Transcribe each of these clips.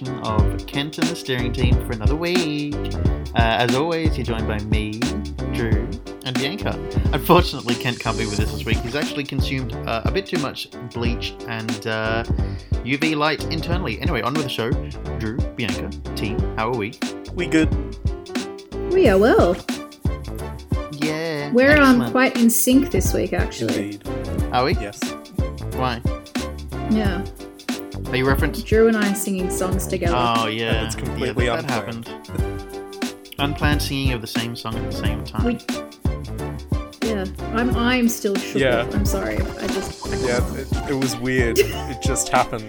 back to another edition of Kent and the Steering Team for another week. Uh, as always, you're joined by me, Drew, and Bianca. Unfortunately, Kent can't be with us this week. He's actually consumed uh, a bit too much bleach and uh, UV light internally. Anyway, on with the show. Drew, Bianca, team, how are we? We good. We are well. Yeah. We're um quite in sync this week, actually. Indeed. Are we? Yes. Why? Yeah, Are you referenced? Drew and I singing songs together. Oh yeah, And it's completely yeah, that, that unplanned. happened. Unplanned singing of the same song at the same time. We- yeah, I'm I'm still shook. Yeah. I'm sorry. I just Yeah, it, it was weird. it just happened.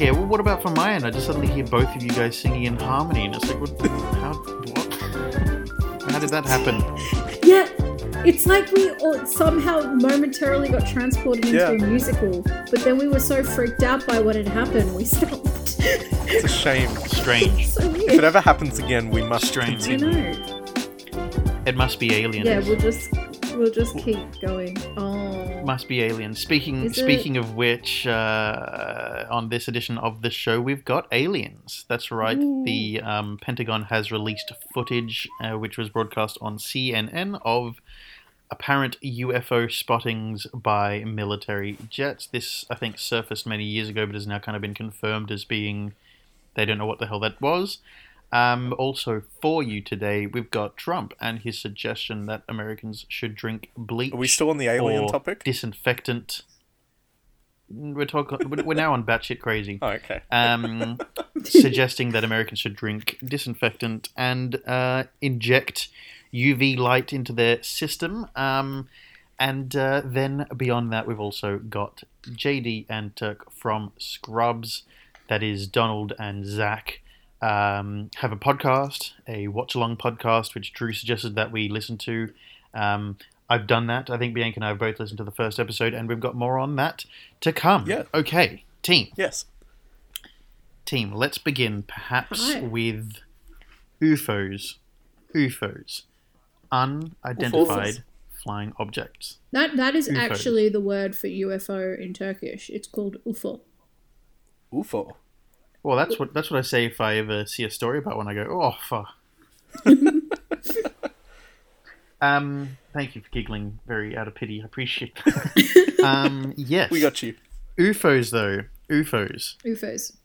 Yeah, well, what about from my end? I just suddenly hear both of you guys singing in harmony, and it's like, what? How? What? How did that happen? yeah. It's like we all somehow momentarily got transported into Yeah. a musical, but then we were so freaked out by what had happened, we stopped. It's a shame. Strange. so If it ever happens again, we must Strange. I know. It must be aliens. Yeah, we'll just we'll just keep going. Oh. Must be aliens. Speaking Is it- speaking of which, uh, on this edition of the show, we've got aliens. That's right. The um, Pentagon has released footage, uh, which was broadcast on CNN, of apparent UFO spottings by military jets. This, I think, surfaced many years ago, but has now kind of been confirmed as being they don't know what the hell that was. Um, also, for you today, we've got Trump and his suggestion that Americans should drink bleach Are we still on the alien topic? disinfectant. We're talking. We're now on batshit crazy. Oh, okay. Um, suggesting that Americans should drink disinfectant and uh, inject UV light into their system. Um, and uh, then beyond that, we've also got JD and Turk from Scrubs. That is Donald and Zach. Um, have a podcast, a watch along podcast, which Drew suggested that we listen to. Um, I've done that. I think Bianca and I have both listened to the first episode, and we've got more on that to come. Yeah. Okay, team Yes. team, let's begin perhaps Hi. with UFOs. UFOs. Unidentified UFOs. flying objects. That that is UFOs. actually the word for UFO in Turkish. It's called UFO. UFO. Well, that's what that's what I say if I ever see a story about one. I go, oh, fuck. um, thank you for giggling very out of pity. I appreciate that. um, yes. We got you. UFOs, though. UFOs. UFOs.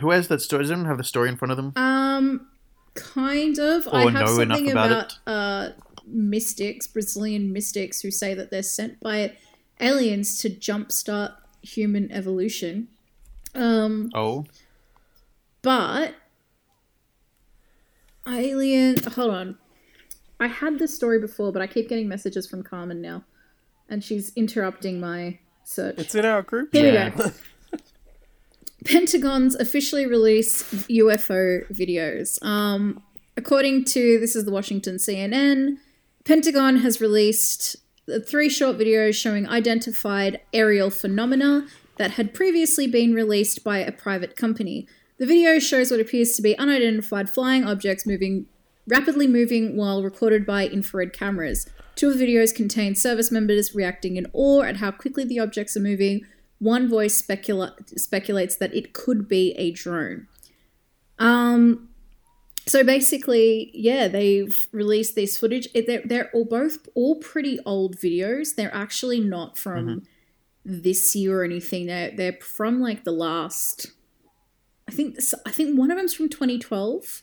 Who has that story? Does anyone have the story in front of them? Um, kind of. I have know enough something about about, uh mystics, Brazilian mystics, who say that they're sent by aliens to jumpstart human evolution. Um, Oh, but alien. Hold on. I had this story before, but I keep getting messages from Carmen now, and she's interrupting my search. It's in our group. Here Yeah. we go. Pentagon's officially released UFO videos. Um, according to this is the Washington CNN, Pentagon has released three short videos showing identified aerial phenomena that had previously been released by a private company. The video shows what appears to be unidentified flying objects moving rapidly moving while recorded by infrared cameras. Two of the videos contain service members reacting in awe at how quickly the objects are moving. One voice specula- speculates that it could be a drone. Um, so basically, yeah, they've released this footage. They're, they're all both all pretty old videos. They're actually not from this year or anything. They're they're from like the last. I think this, I think one of them's from 2012.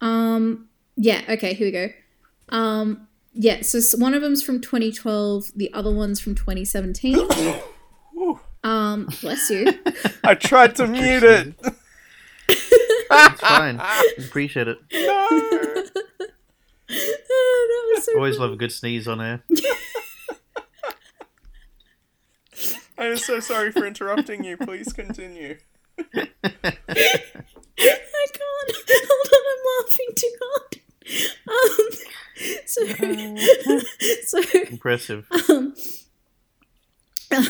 Um, yeah. Okay. Here we go. Um, yeah. So one of them's from 2012. The other one's from 2017. um, bless you. I tried to mute it. It's fine. Appreciate it. No. that was so Always love a good sneeze on air. I'm so sorry for interrupting you. Please continue. I can't. Hold on, I'm laughing too hard. Um, so, so, Impressive. um,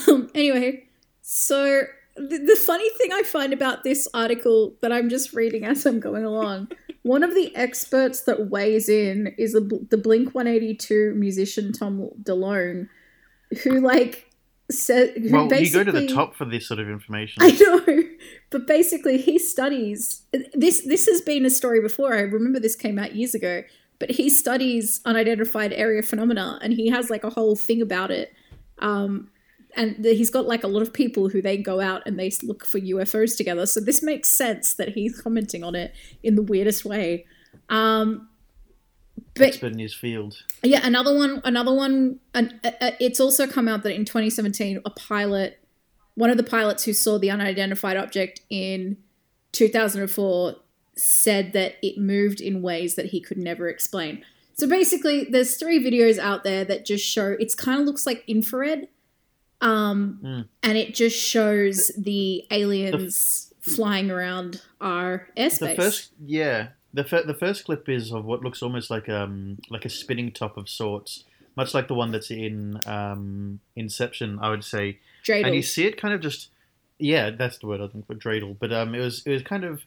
um, anyway, so the, the funny thing I find about this article that I'm just reading as I'm going along, one of the experts that weighs in is a, the Blink 182 musician Tom DeLonge, who like said, who Well, you go to the top for this sort of information. I know, but basically, he studies this. This has been a story before. I remember this came out years ago. But he studies unidentified area phenomena, and he has like a whole thing about it. Um, and he's got like a lot of people who they go out and they look for UFOs together. So this makes sense that he's commenting on it in the weirdest way. Um, but Expert in his field. yeah, another one. Another one. An, uh, it's also come out that in 2017, a pilot, one of the pilots who saw the unidentified object in 2004, said that it moved in ways that he could never explain. So basically, there's three videos out there that just show. It's kind of looks like infrared, um, Mm. and it just shows the aliens flying around our airspace. The first, yeah, the fir- the first clip is of what looks almost like um like a spinning top of sorts, much like the one that's in um Inception, I would say. Dreidel. And you see it kind of just, yeah, that's the word I think for dreidel. But um, it was it was kind of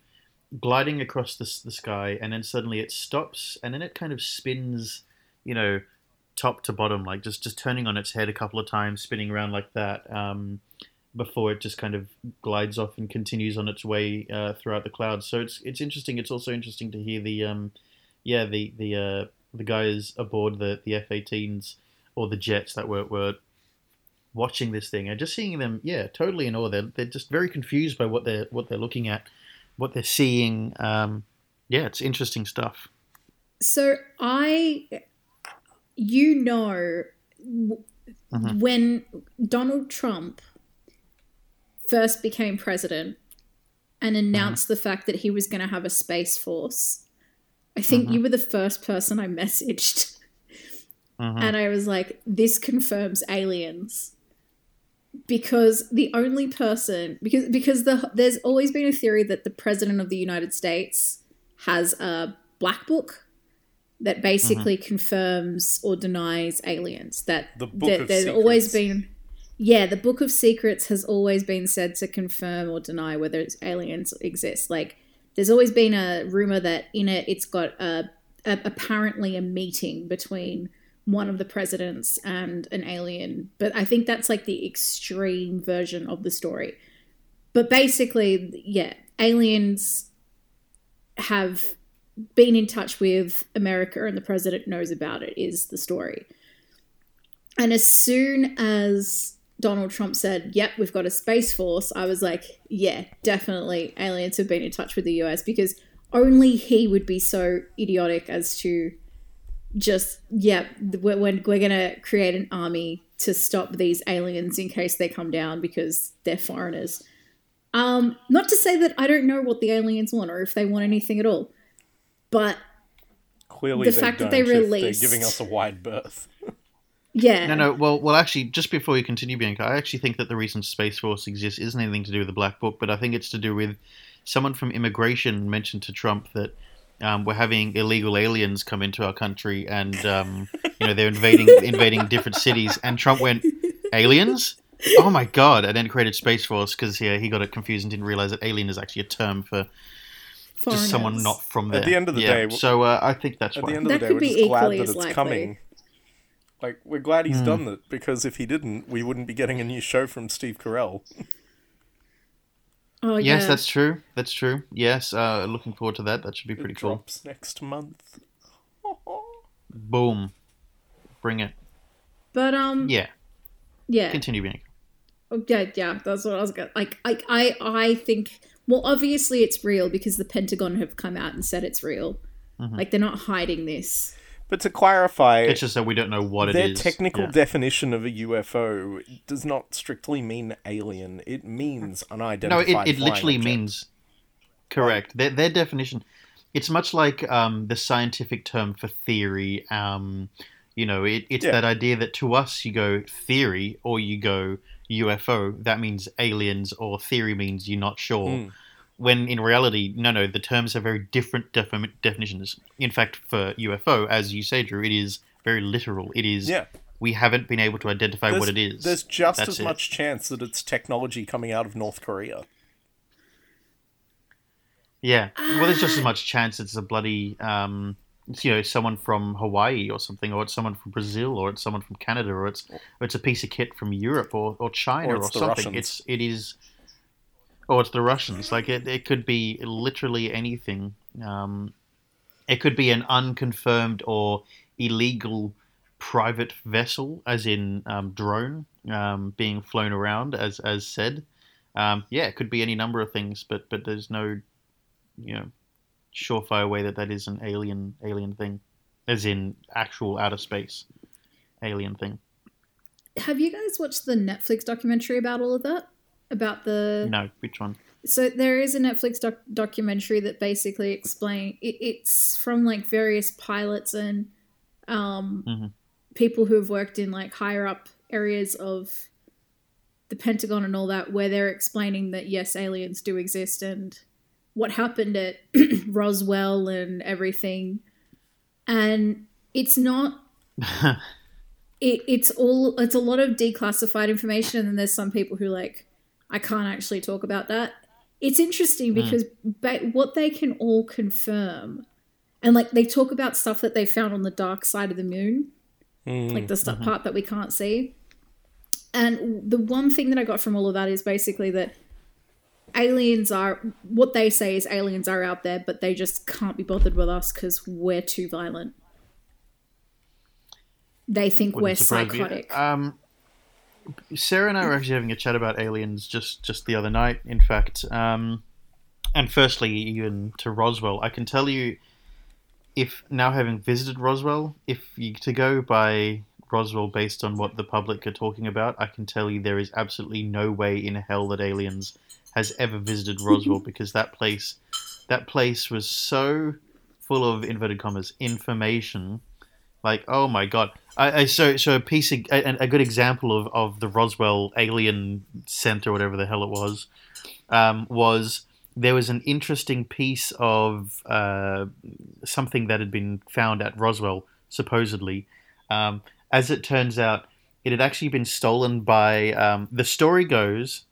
gliding across the the sky, and then suddenly it stops, and then it kind of spins, you know, top to bottom, like just just turning on its head a couple of times, spinning around like that. Um, before it just kind of glides off and continues on its way uh, throughout the clouds. So it's it's interesting. It's also interesting to hear the um, yeah the the uh, the guys aboard the the F-18s or the jets that were were watching this thing and just seeing them yeah totally in awe. They're they're just very confused by what they're what they're looking at, what they're seeing. Um, yeah, it's interesting stuff. So I, you know, w- Mhm. when Donald Trump first became president and announced the fact that he was going to have a space force, I think Mhm. you were the first person I messaged, and I was like, "This confirms aliens." Because the only person because because the there's always been a theory that the president of the United States has a black book that basically mm-hmm. confirms or denies aliens. That The Book that of there's always been yeah, the Book of Secrets has always been said to confirm or deny whether it's aliens exist. Like there's always been a rumor that in it it's got a, a apparently a meeting between one of the presidents and an alien, but I think that's like the extreme version of the story. But basically, yeah, aliens have been in touch with America and the president knows about it, is the story. And as soon as Donald Trump said, Yep, we've got a space force, I was like, Yeah, definitely aliens have been in touch with the US because only he would be so idiotic as to just, yeah, we're, we're, we're going to create an army to stop these aliens in case they come down because they're foreigners. Um, not to say that I don't know what the aliens want or if they want anything at all, but Clearly, The fact that they if they're released- giving us a wide berth. yeah, No, no. Well, well, actually, just before you continue, Bianca, I actually think that the reason Space Force exists isn't anything to do with the Black Book, but I think it's to do with someone from immigration mentioned to Trump that um, we're having illegal aliens come into our country, and um, you know they're invading invading different cities, and Trump went aliens. Oh my god! And then created Space Force because yeah, he got it confused and didn't realize that alien is actually a term for just someone not from there. At the end of the Yeah, day, so uh, I think that's At why. the end of That the day, we're just glad that it's likely. coming. Like, we're glad he's Hmm. done that because if he didn't, we wouldn't be getting a new show from Steve Carell. Oh, yes, yeah. that's true. That's true. Yes, uh, looking forward to that. That should be pretty it cool. drops next month. Boom. Bring it. But um, Yeah. yeah, Continue being. Oh, yeah, yeah. That's what I was gonna Like, I, I, I think. Well, obviously it's real because the Pentagon have come out and said it's real. Mhm. Like they're not hiding this. But to clarify, It's just that we don't know what it is. their technical Yeah. definition of a UFO does not strictly mean alien. It means No, unidentified. it, it literally object. means correct. Their, their definition. It's much like um, the scientific term for theory. Um, you know, it, it's Yeah. that idea that to us you go theory or you go UFO. That means aliens, or theory means you're not sure. Mm. When in reality, no, no, the terms have very different defi- definitions. In fact, for UFO, as you say, Drew, it is very literal. It is. Yeah, We haven't been able to identify there's, what it is. There's just That's as it. much chance that it's technology coming out of North Korea. Yeah. Well, there's just as much chance it's a bloody, um, you know someone from Hawaii or something, or it's someone from Brazil, or it's someone from Canada, or it's or it's a piece of kit from Europe or, or China Or or, something. Russians. It's it is, or it's the Russians. Like it, it could be literally anything. Um, it could be an unconfirmed or illegal private vessel, as in um, drone, um, being flown around, as as said. Um, yeah, it could be any number of things, but but there's no, you know, surefire way that that is an alien alien thing, as in actual outer space alien thing. Have you guys watched the Netflix documentary about all of that? About the No, which one? So there is a Netflix doc- documentary that basically explain it, it's from like various pilots and um, Mhm. people who have worked in like higher up areas of the Pentagon and all that, where they're explaining that yes, aliens do exist and what happened at Roswell and everything, and it's not it, it's all it's a lot of declassified information and then there's some people who like i can't actually talk about that it's interesting Hmm. because ba- what they can all confirm and like they talk about stuff that they found on the dark side of the moon Mm. like the stuff part that we can't see and the one thing that i got from all of that is basically that aliens are what they say is aliens are out there but they just can't be bothered with us because we're too violent they think we're Wouldn't me. psychotic Um, Sarah and I were actually having a chat about aliens just just the other night. In fact, um, and firstly, even to Roswell, I can tell you, if now having visited Roswell, if you to go by Roswell based on what the public are talking about, I can tell you there is absolutely no way in hell that aliens has ever visited Roswell because that place, that place was so full of inverted commas information. Like oh my god. I, I so so a piece of, a, a good example of, of the Roswell Alien Center whatever the hell it was um, was there was an interesting piece of uh, something that had been found at Roswell supposedly. Um, as it turns out it had actually been stolen by um, the story goes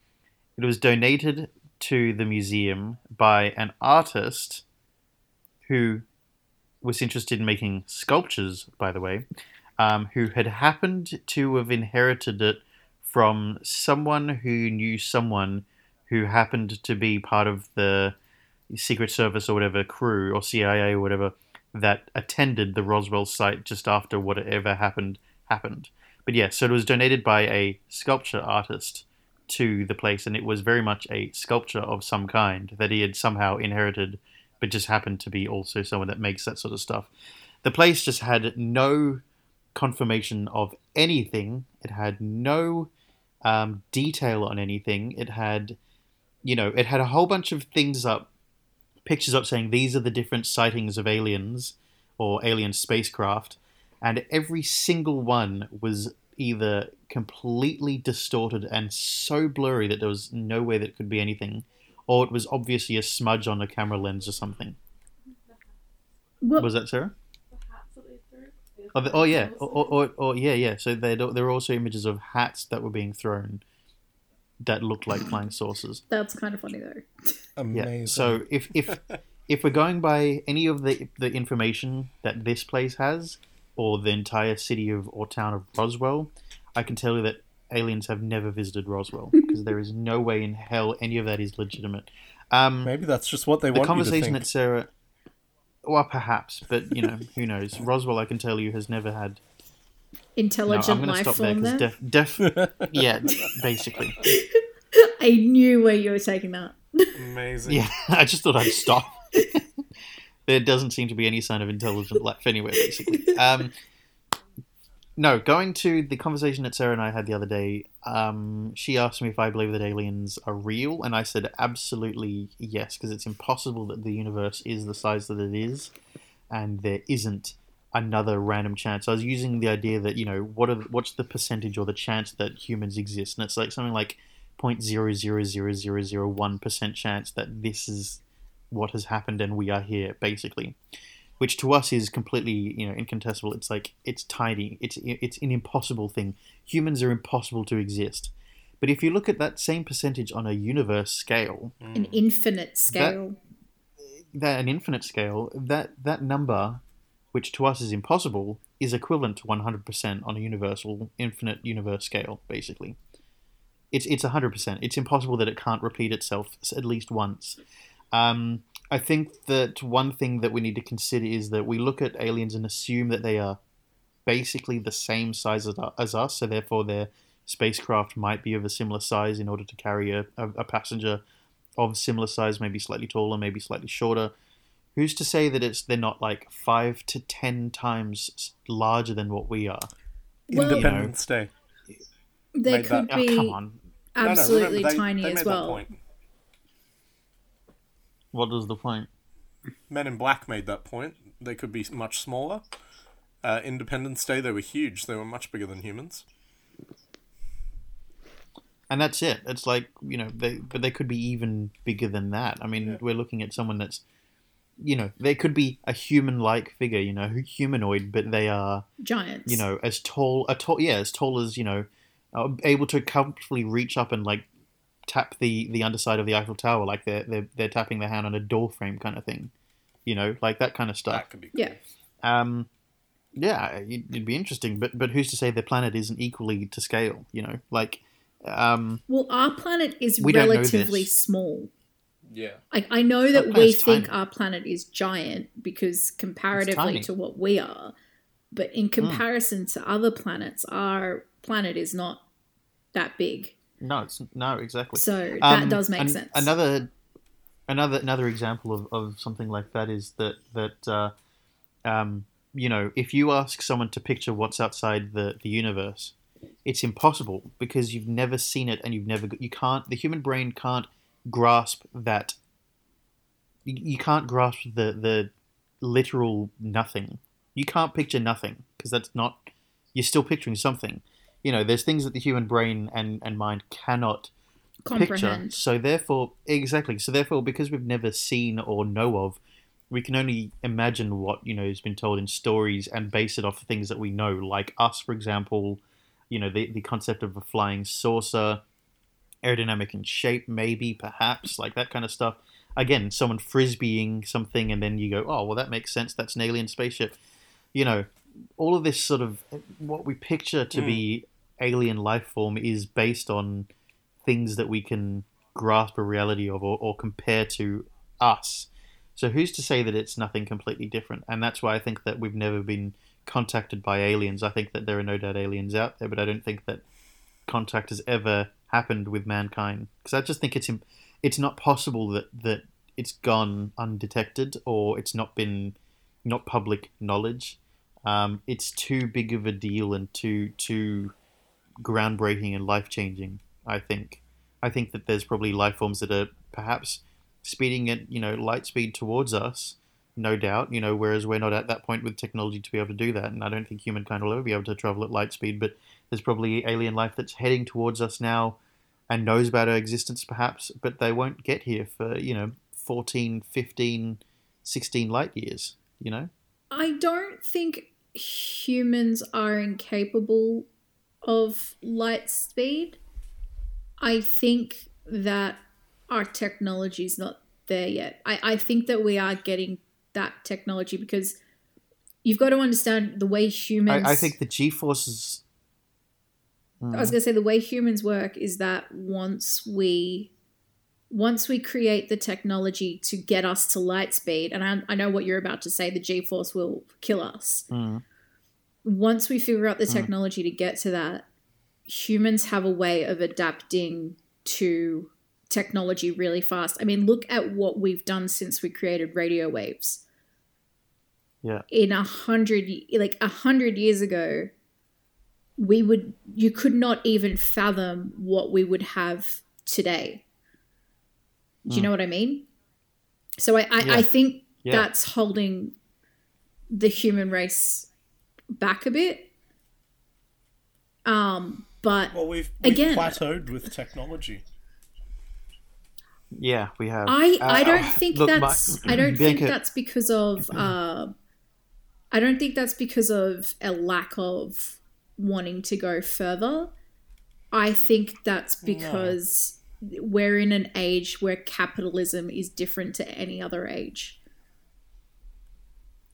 it was donated to the museum by an artist who was interested in making sculptures, by the way, um, who had happened to have inherited it from someone who knew someone who happened to be part of the Secret Service or whatever crew or CIA or whatever that attended the Roswell site just after whatever happened happened. But yeah, so it was donated by a sculpture artist to the place, and it was very much a sculpture of some kind that he had somehow inherited but just happened to be also someone that makes that sort of stuff. The place just had no confirmation of anything. It had no um, detail on anything. It had, you know, it had a whole bunch of things up, pictures up saying these are the different sightings of aliens or alien spacecraft, and every single one was either completely distorted and so blurry that there was no way that it could be anything or it was obviously a smudge on a camera lens or something. What, Was that Sarah? Oh, the, oh yeah, or, or, or, or yeah, yeah. So there, there were also images of hats that were being thrown that looked like flying saucers. that's kind of funny though Yeah. Amazing. So if if if we're going by any of the the information that this place has, or the entire city of or town of Roswell, I can tell you that aliens have never visited Roswell because there is no way in hell any of that is legitimate. Um, Maybe that's just what they the want you to conversation think. that Sarah, well, perhaps, but you know, who knows? Roswell, I can tell you, has never had. No, intelligent I'm going to life stop there form because there def, def, yeah, basically, i knew where you were taking that Amazing. yeah. I just thought I'd stop. there doesn't seem to be any sign of intelligent life anywhere, basically. Um, no, going to the conversation that Sarah and I had the other day, um, she asked me if I believe that aliens are real, and I said absolutely yes, because it's impossible that the universe is the size that it is, and there isn't another random chance. I was using the idea that you know what are what's the percentage or the chance that humans exist, and it's like something like point zero zero zero zero zero one percent chance that this is what has happened and we are here, basically which to us is completely you know incontestable. It's like it's tiny. It's it's an impossible thing. Humans are impossible to exist. But if you look at that same percentage on a universe scale, an infinite scale that an infinite scale, that that number, which to us is impossible, is equivalent to 100% on a universal, infinite universe scale, basically. It's it's 100%. It's impossible that it can't repeat itself at least once. Um, I think that one thing that we need to consider is that we look at aliens and assume that they are basically the same size as, as us, so therefore their spacecraft might be of a similar size in order to carry a, a, a passenger of similar size, maybe slightly taller, maybe slightly shorter. Who's to say that it's they're not like five to ten times larger than what we are? Well- Independence Day. They Made that- could Oh, be come on. No, no, absolutely they- tiny they as made that well. Point. What is the point? Men in Black made that point. They could be much smaller. Uh, Independence Day, they were huge. They were much bigger than humans. And that's it. It's like you know, they but they could be even bigger than that. I mean, Yeah. we're looking at someone that's, you know, they could be a human-like figure, you know, humanoid, but they are Giants. you know, as tall, a tall, yeah, as tall as you know, uh, able to comfortably reach up and like tap the the underside of the Eiffel Tower, like they're they're they're tapping their hand on a door frame kind of thing, you know, like that kind of stuff. That could be. Yeah. Um, yeah, it- it'd be interesting, but but who's to say their planet isn't equally to scale? You know, like, um, Well, our planet is We don't know relatively this. small. Yeah. I, I know that we think tiny. our planet is giant because comparatively. Hmm. to what we are, but in comparison to other planets, our planet is not that big. No, it's no exactly. So that Um, does make an- sense. Another, another, another example of, of something like that is that that uh, um, you know, if you ask someone to picture what's outside the the universe, it's impossible because you've never seen it and you've never you can't the human brain can't grasp that. You, you can't grasp the the literal nothing. You can't picture nothing because that's not. You're still picturing something. You know, there's things that the human brain and, and mind cannot picture. So therefore, exactly. So therefore, because we've never seen or know of, we can only imagine what you know has been told in stories and base it off of things that we know, like us, for example. You know, the the concept of a flying saucer, aerodynamic in shape, maybe, perhaps, like that kind of stuff. Again, someone frisbeeing something, and then you go, "Oh, well, that makes sense. That's an alien spaceship." You know, all of this sort of what we picture to be mm. alien life form is based on things that we can grasp a reality of or, or compare to us. So who's to say that it's nothing completely different? And that's why I think that we've never been contacted by aliens. I think that there are no doubt aliens out there, but I don't think that contact has ever happened with mankind because I just think it's it's not possible that that it's gone undetected or it's not been not public knowledge. Um, it's too big of a deal and too too groundbreaking and life changing. I think. I think that there's probably life forms that are perhaps speeding at you know light speed towards us, no doubt. You know, whereas we're not at that point with technology to be able to do that, and I don't think humankind will ever be able to travel at light speed. But there's probably alien life that's heading towards us now, and knows about our existence perhaps, but they won't get here for you know 14, 15, 16 light years. You know. I don't think humans are incapable of light speed. I think that our technology is not there yet. I, I think that we are getting that technology because you've got to understand the way humans. I, I think the G forces. I was hmm. going to say the way humans work is that once we once we create the technology to get us to light speed and I, I know what you're about to say the g-force will kill us Mm. once we figure out the Mm. technology to get to that humans have a way of adapting to technology really fast i mean look at what we've done since we created radio waves Yeah. in a hundred like a hundred years ago we would you could not even fathom what we would have today do you know what i mean so i i, Yeah. I think Yeah. that's holding the human race back a bit um but Well, we've, we've Again- plateaued with technology. Yeah, we have. I, I Uh, don't think look, my- that's I don't think Bianca- that's because of uh, I don't think that's because of a lack of wanting to go further. I think that's because we're in an age where capitalism is different to any other age.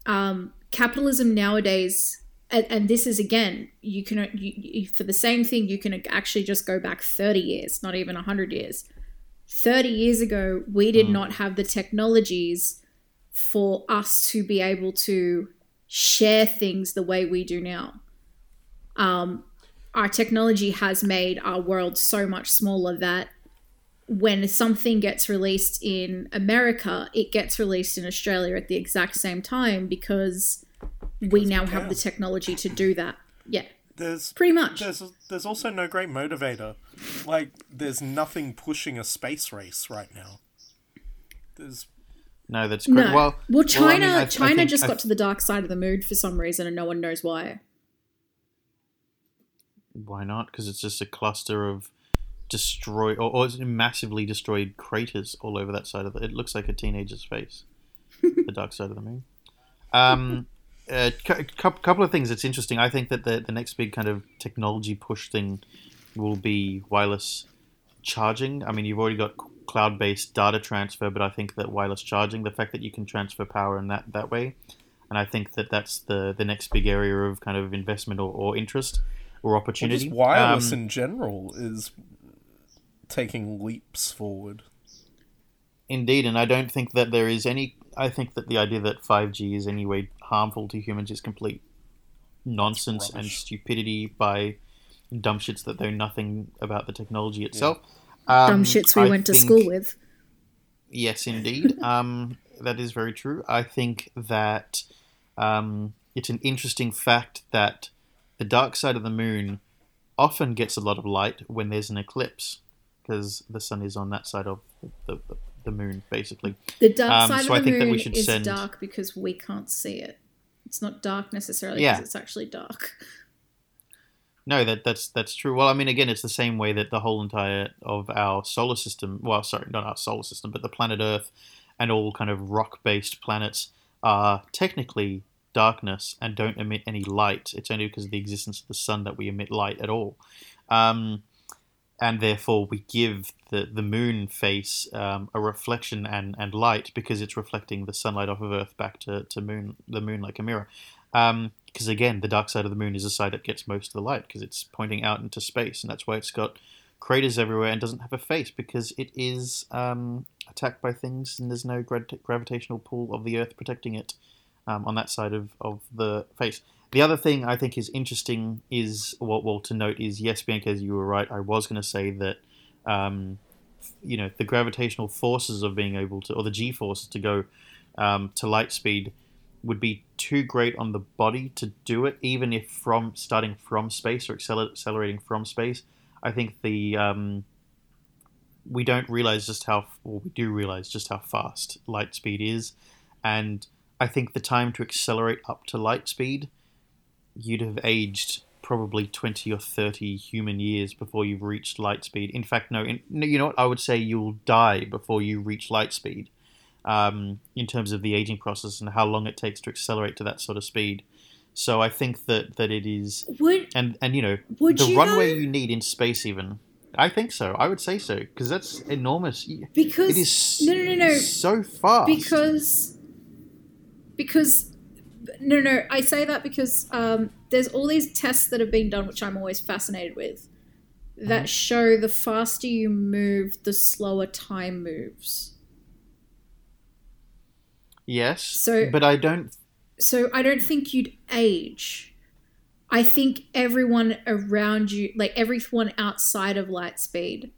um, capitalism nowadays, and, and this is again, you can you, you, for the same thing, you can actually just go back thirty years, not even hundred years. Thirty years ago, we did not have the technologies for us to be able to share things the way we do now. Um, our technology has made our world so much smaller that when something gets released in America, it gets released in Australia at the exact same time because we now have the technology to do that. Yeah, There's pretty much. there's there's also no great motivator. Like there's nothing pushing a space race right now. There's No, that's great. No. Well, Well, China, I mean, I- I China think- just I got to the dark side of the moon for some reason, and no one knows why. Why not? Because it's just a cluster of destroyed or, or it's massively destroyed craters all over that side of the. It looks like a teenager's face. the dark side of the moon. Um, a cou- cou- couple of things that's interesting. I think that the the next big kind of technology push thing will be wireless charging. I mean, you've already got cloud based data transfer, but I think that wireless charging, the fact that you can transfer power in that that way, and I think that that's the the next big area of kind of investment or, or interest or well, opportunity. just wireless Um, in general is taking leaps forward. Indeed, and I don't think that there is any. I think that the idea that 5G is any way harmful to humans is complete nonsense and stupidity by dumb shits that know nothing about the technology itself. Um, Dumb shits we I went to think- school with. Yes, indeed. um, that is very true. I think that um, it's an interesting fact that the dark side of the moon often gets a lot of light when there's an eclipse because the sun is on that side of the, the, the moon, basically. The dark Um, side so of the think that we moon should is send- dark because we can't see it. It's not dark necessarily Yeah. because it's actually dark. No, that that's that's true. Well, I mean, again, it's the same way that the whole entire of our solar system, well, sorry, not our solar system, but the planet Earth and all kind of rock-based planets are technically darkness and don't emit any light. It's only because of the existence of the sun that we emit light at all. Um, and therefore, we give the, the moon face um, a reflection and, and light because it's reflecting the sunlight off of Earth back to, to moon the moon like a mirror. Because again, the dark side of the moon is the side that gets most of the light because it's pointing out into space, and that's why it's got craters everywhere and doesn't have a face because it is um, attacked by things and there's no gra- gravitational pull of the Earth protecting it um, on that side of, of the face. The other thing I think is interesting is what well to note is yes, Bianca, as you were right. I was going to say that um, you know the gravitational forces of being able to, or the G forces to go um, to light speed, would be too great on the body to do it, even if from starting from space or acceler- accelerating from space. I think the um, we don't realize just how, well, we do realize just how fast light speed is, and I think the time to accelerate up to light speed, you'd have aged probably 20 or 30 human years before you've reached light speed. In fact, no, in, you know what? I would say you'll die before you reach light speed um, in terms of the aging process and how long it takes to accelerate to that sort of speed. So I think that, that it is, Would and, and you know, Would the you runway though? you need in space even. I think so. I would say so because that's enormous. because It is no no no no so fast. because because no no I say that because um, there's all these tests that have been done which I'm always fascinated with that Mm-hmm. show the faster you move the slower time moves. yes, So- but I don't. So I don't think you'd age. I think everyone around you, like everyone outside of light speed,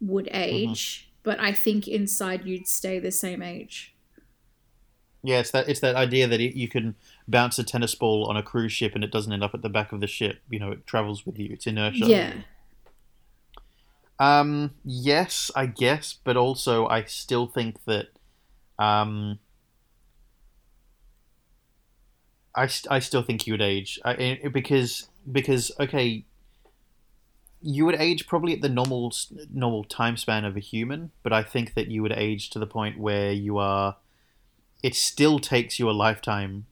would age, but I think inside you'd stay the same age. Yeah, it's that it's that idea that it, you can bounce a tennis ball on a cruise ship and it doesn't end up at the back of the ship. You know, it travels with you. It's inertia. Yeah. Um. Yes, I guess, but also I still think that. Um. I, st- I still think you would age I, I- because because okay you would age probably at the normal normal time span of a human but I think that you would age to the point where you are it still takes you a lifetime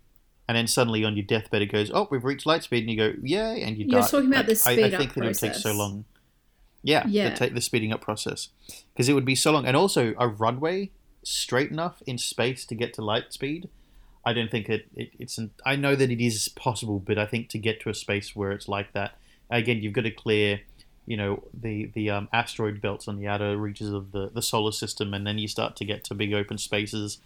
and then suddenly on your deathbed it goes oh we've reached light speed and you go yay and you You're die talking about the I- I, speed up think that it would take so long yeah, Yeah. The, the speeding up process because it would be so long, and also a runway straight enough in space to get to light speed. I don't think it, it it's. An, I know that it is possible, but I think to get to a space where it's like that, again, you've got to clear, you know, the the um, asteroid belts on the outer reaches of the the solar system, and then you start to get to big open spaces.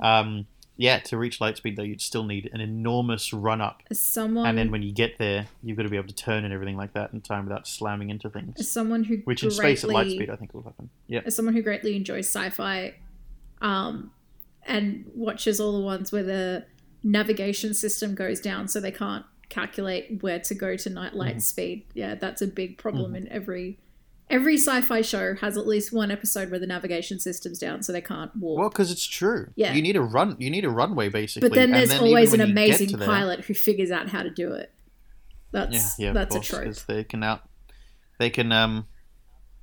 Um, yeah, to reach light speed though, you'd still need an enormous run up, As someone, and then when you get there, you've got to be able to turn and everything like that in time without slamming into as things. someone who Which in space at light speed, I think will happen. Yeah. as someone who greatly enjoys sci-fi, um, and watches all the ones where the navigation system goes down, so they can't calculate where to go to night light Mm-hmm. speed. Yeah, that's a big problem in every every sci-fi show has at least one episode where the navigation system's down, so they can't walk. Well, because it's true. Yeah. You need a run. You need a runway basically. but then and there's even always an when you get amazing to there- pilot who figures out how to do it. That's yeah, of that's course, a trope. 'cause They can out, they can um,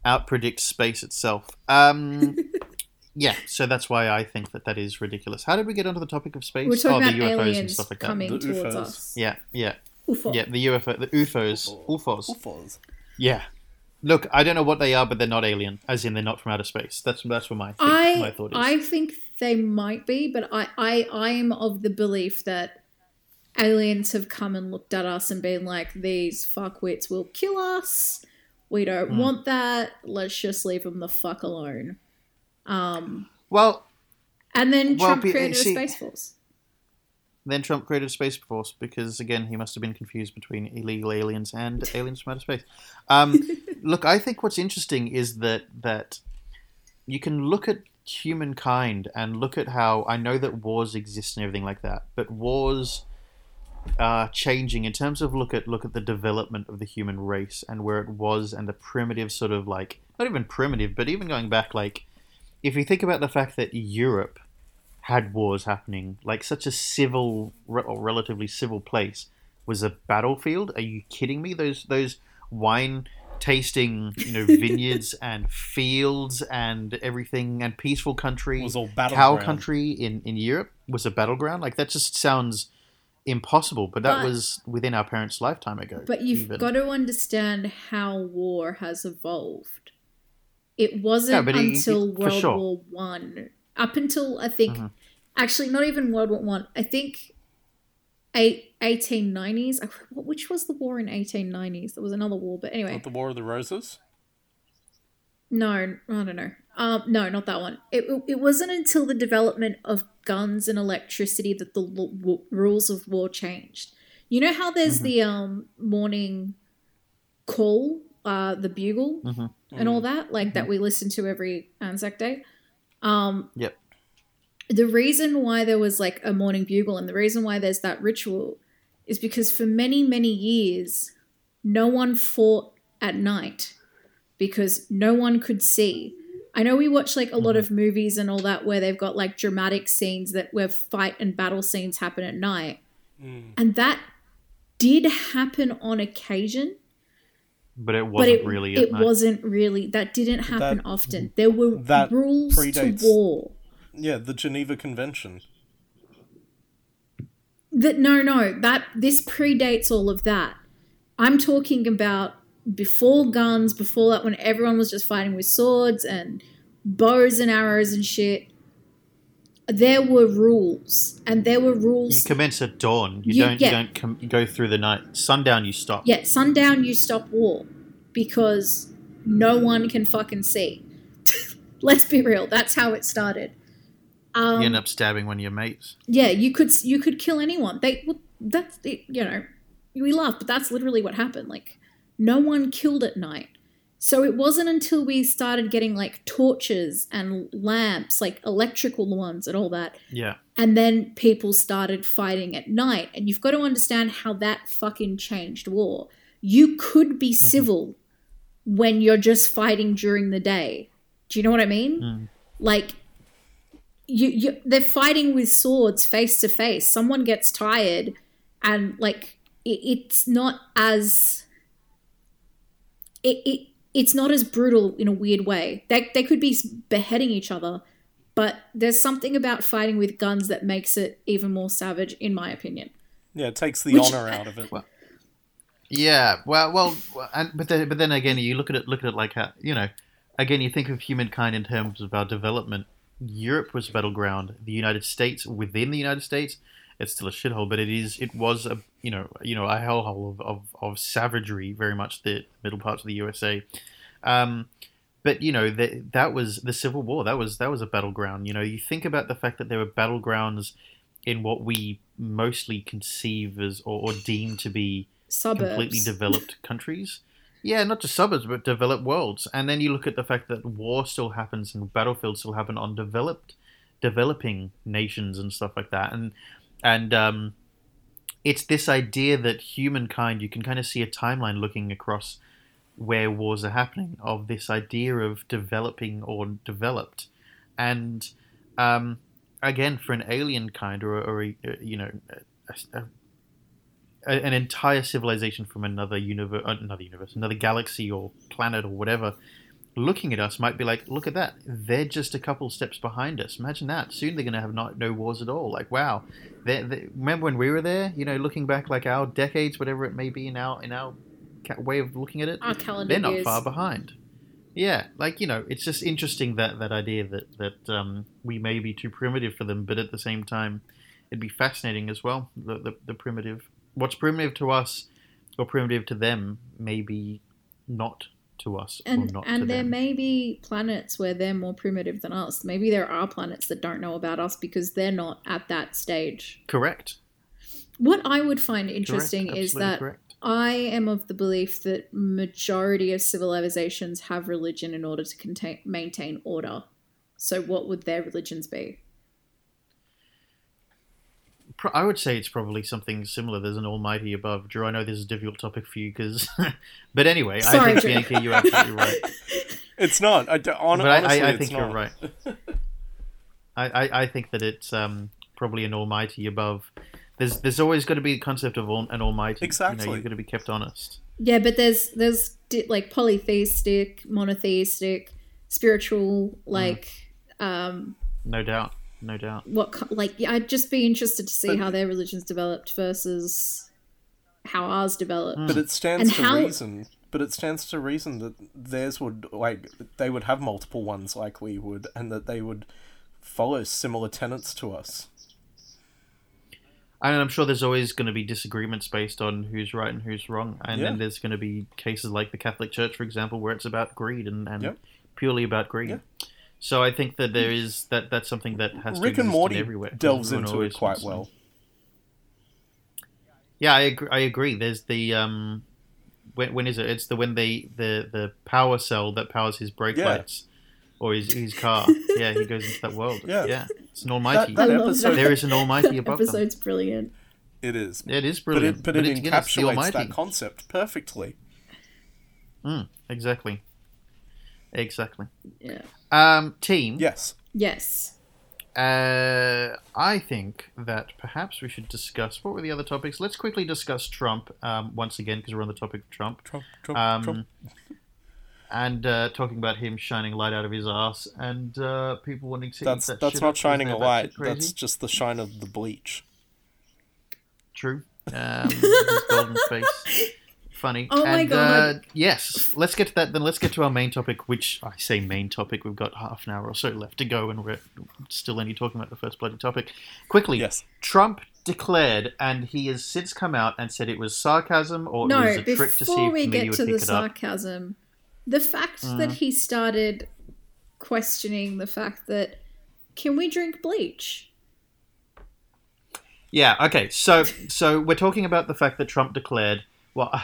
out predict space itself. Um, yeah, so that's why I think that that is ridiculous. How did we get onto the topic of space? We're talking oh, about the UFOs and stuff like that. coming The towards UFOs. us. Yeah, yeah, UFO. yeah. The UFO, the UFOs, UFOs. UFOs. Yeah. Look, I don't know what they are, but they're not alien. As in, they're not from outer space. That's that's what my, think, my I thought is. I think they might be, but I I I am of the belief that aliens have come and looked at us and been like, "These fuckwits will kill us. We don't Hmm. want that. Let's just leave them the fuck alone." Um, well, and then Well, Trump created see- a space force. Then Trump created Space Force because, again, he must have been confused between illegal aliens and aliens from outer space. Um, look, I think what's interesting is that that you can look at humankind and look at how I know that wars exist and everything like that, but wars are changing in terms of look at look at the development of the human race and where it was and the primitive sort of like not even primitive, but even going back like if you think about the fact that Europe had wars happening, like such a civil re- or relatively civil place was a battlefield. Are you kidding me? Those those wine tasting, you know, vineyards and fields and everything and peaceful country Was all cow country in in Europe was a battleground. Like that just sounds impossible, but that But- was within our parents' lifetime ago. But you've even. got to understand how war has evolved. It wasn't Yeah, but he- until for World sure. War One, up until I think, Mhm. actually not even World War One. I think eight, 1890s. I- Which was the war in 1890s? There was another war, but anyway, Not the War of the Roses? no, I don't know. Um, no, not that one. It, it wasn't until the development of guns and electricity that the l- w- rules of war changed. You know how there's Mhm. the um, morning call, uh, the bugle, Mhm. and all that, like that we listen to every Anzac Day. Um, Yep. The reason why there was like a morning bugle and the reason why there's that ritual is because for many, many years, no one fought at night because no one could see. I know we watch like a lot of movies and all that where they've got like dramatic scenes that where fight and battle scenes happen at night. Mm. And that did happen on occasion, but it wasn't it, really. it at wasn't really that didn't happen That- often. There were that rules predates- to war. Yeah, the Geneva Convention. That no, no, that this predates all of that. I'm talking about before guns, before that, when everyone was just fighting with swords and bows and arrows and shit. There were rules, and there were rules. You commence at dawn. You, You- don't. yeah. You don't com- go through the night. Sundown, you stop. yeah, sundown, you stop war because no one can fucking see. Let's be real. That's how it started. Um, you end up stabbing one of your mates. Yeah, you could you could kill anyone. They well, that's it, you know we laugh, but that's literally what happened. Like no one killed at night. So it wasn't until we started getting like torches and lamps, like electrical ones and all that, Yeah. and then people started fighting at night. And you've got to understand how that fucking changed war. You could be civil when you're just fighting during the day. Do you know what I mean? Mm. Like you, you they're fighting with swords face to face. Someone gets tired and like it, it's not as it, it it's not as brutal in a weird way. They they could be beheading each other, but there's something about fighting with guns that makes it even more savage in my opinion. Yeah, it takes the Which- honor out of it. Well- Yeah. Well. Well. And but then but then again, you look at it. Look at it like how you know. Again, you think of humankind in terms of our development. Europe was a battleground. The United States, within the United States, it's still a shithole, but it is. It was a you know you know a hellhole of, of, of savagery, very much the middle parts of the USA. Um, but you know that that was the Civil War. That was that was a battleground. You know, you think about the fact that there were battlegrounds in what we mostly conceive as or, or deem to be Suburbs. completely developed countries. Yeah, not just suburbs, but developed worlds. And then you look at the fact that war still happens and battlefields still happen on developed, developing nations and stuff like that. And and um, it's this idea that humankind, you can kind of see a timeline looking across where wars are happening of this idea of developing or developed, and um, again for an alien kind or, or a, you know a, a, an entire civilization from another universe, another universe, another galaxy or planet or whatever, looking at us might be like, look at that, they're just a couple steps behind us. Imagine that. Soon they're going to have not, no wars at all. Like, wow, they they remember when we were there? You know, looking back like our decades, whatever it may be in our in our way of looking at it, Our calendar they're not years. far behind. Yeah, like you know, it's just interesting that that idea that that um, we may be too primitive for them, but at the same time, it'd be fascinating as well. The the, the primitive, what's primitive to us, or primitive to them, may be not to us or and to and there them. may be planets where they're more primitive than us. Maybe there are planets that don't know about us because they're not at that stage. correct. What I would find Correct, interesting is that correct. I am of the belief that majority of civilizations have religion in order to contain, maintain order. So what would their religions be? Pro- I would say it's probably something similar. There's an almighty above. Drew, I know this is a difficult topic for you because, but anyway, Sorry, I think Drew. Bianca, you're absolutely right. It's not. I, d- hon- but I, honestly, I, I it's think you're not. right. I, I, I think that it's um, probably an almighty above. There's there's always got to be a concept of al- an almighty. You know, Exactly. you've got to be kept honest. Yeah, but there's there's di- like polytheistic, monotheistic, spiritual, like um No doubt. No doubt. what like I'd just be interested to see But- how their religions developed versus how ours developed. Hmm. But it stands And to how- reason. But it stands to reason that theirs would like they would have multiple ones like we would, and that they would follow similar tenets to us. And I'm sure there's always going to be disagreements based on who's right and who's wrong. And Yeah. then there's going to be cases like the Catholic Church, for example, where it's about greed and, and Yep. purely about greed. Yeah. So I think that there is that that's something that has to Rick and Morty everywhere. delves Everyone into it quite wants to- well. Yeah, I agree. I agree. There's the um, when, when is it? It's the when they the the power cell that powers his brake Yeah. lights or his his car. yeah, he goes into that world. Yeah. yeah. It's an almighty. That, that I love episode, there is an almighty above them. Episode's brilliant. it is, It is but brilliant. it but it it's, again, it's the encapsulates that concept perfectly. Mm, exactly. Exactly. Yeah. Um, team. Yes, Yes. Uh, I think that perhaps we should discuss what were the other topics. Let's quickly discuss Trump um, once again because we're on the topic of Trump. Trump, Trump, Um, Trump. and uh, talking about him shining light out of his ass and uh, people wanting to That's eat that that's shit not up 'cause shining a batshit light. That's just the shine of the bleach. true. Um, his golden face. Funny. Oh my God. Uh, yes, let's get to that. Then let's get to our main topic, which I say main topic. We've got half an hour or so left to go, and we're still only talking about the first bloody topic. Quickly, Yes. Trump declared, and he has since come out and said it was sarcasm or it was a trick to see before if we the media get would to the sarcasm, the fact Mm. that he started questioning the fact that can we drink bleach? Yeah. Okay. So so we're talking about the fact that Trump declared. Well,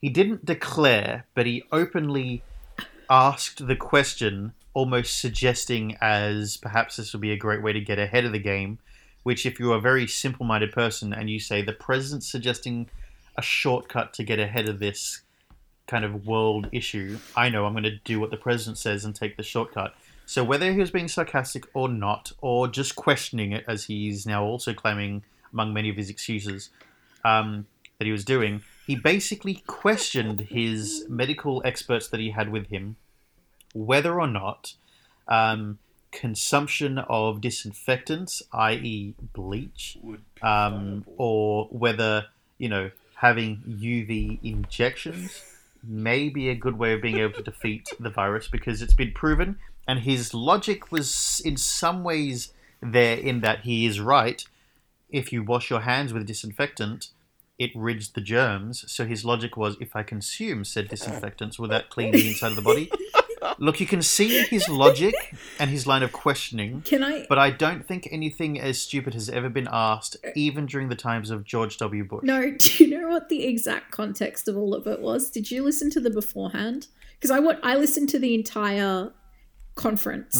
he didn't declare, but he openly asked the question, almost suggesting as perhaps this would be a great way to get ahead of the game. Which, if you're a very simple-minded person and you say the president's suggesting a shortcut to get ahead of this kind of world issue, I know I'm going to do what the president says and take the shortcut. So whether he was being sarcastic or not, or just questioning it, as he's now also claiming among many of his excuses um, that he was doing, he basically questioned his medical experts that he had with him whether or not um, consumption of disinfectants, i.e., bleach, um, or whether you know having UV injections may be a good way of being able to defeat the virus because it's been proven and his logic was in some ways there in that he is right. If you wash your hands with a disinfectant, it rids the germs. So his logic was, if I consume said disinfectants, will that clean the inside of the body? Look, you can see his logic and his line of questioning. Can I? But I don't think anything as stupid has ever been asked, even during the times of George W. Bush. No, do you know what the exact context of all of it was? Did you listen to the beforehand? Because I want I listened to the entire conference.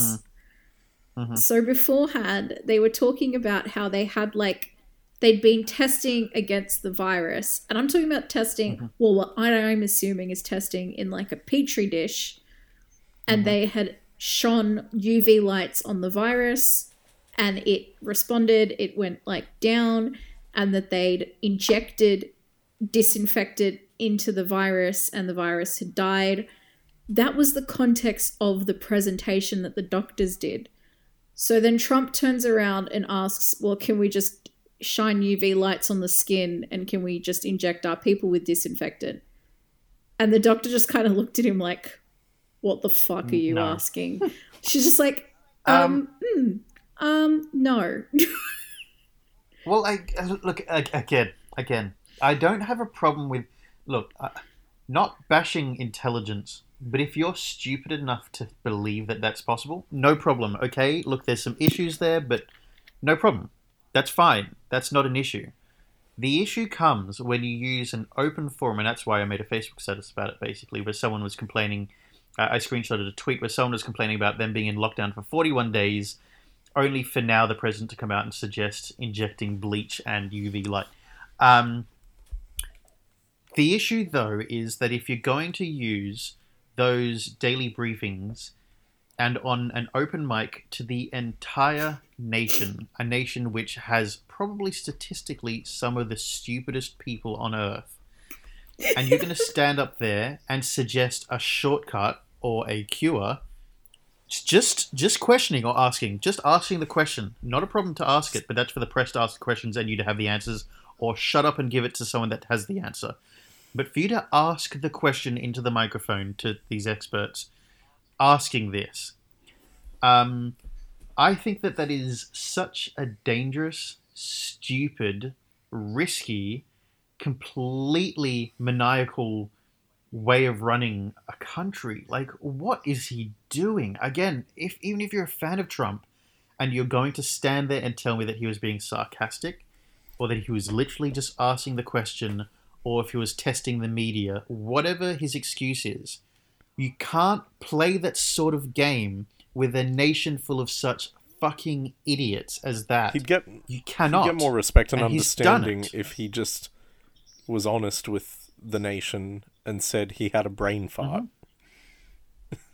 Mm. Mhm. So beforehand, they were talking about how they had like they'd been testing against the virus, and I'm talking about testing. Mm-hmm. Well, what I'm assuming is testing in like a petri dish, and Mm-hmm. they had shone UV lights on the virus, and it responded. It went like down, and that they'd injected disinfected into the virus, and the virus had died. That was the context of the presentation that the doctors did. So then Trump turns around and asks, Well, can we just shine UV lights on the skin and can we just inject our people with disinfectant? And the doctor just kind of looked at him like, What the fuck are you No. asking? She's just like, Um, hmm, um, no. Well, I look again. Again, I don't have a problem with look, uh, not bashing intelligence. But if you're stupid enough to believe that that's possible, no problem. Okay, look, there's some issues there, but no problem. That's fine. That's not an issue. The issue comes when you use an open forum, and that's why I made a Facebook status about it. Basically, where someone was complaining. Uh, I screenshotted a tweet where someone was complaining about them being in lockdown for 41 days only for now the president to come out and suggest injecting bleach and UV light. Um, the issue, though, is that if you're going to use those daily briefings and on an open mic to the entire nation, a nation which has probably statistically some of the stupidest people on earth, and you're going to stand up there and suggest a shortcut or a cure just just questioning or asking just asking the question. Not a problem to ask it but that's for the press to ask the questions and you to have the answers or shut up and give it to someone that has the answer. But for you to ask the question into the microphone to these experts asking this um, i think that that is such a dangerous stupid risky completely maniacal way of running a country. Like, what is he doing? Again, if even if you're a fan of Trump and you're going to stand there and tell me that he was being sarcastic, or that he was literally just asking the question, or if he was testing the media, whatever his excuse is, you can't play that sort of game with a nation full of such fucking idiots as that. He'd get you cannot get more respect and, And understanding if he just was honest with the nation and said he had a brain mm-hmm. fart.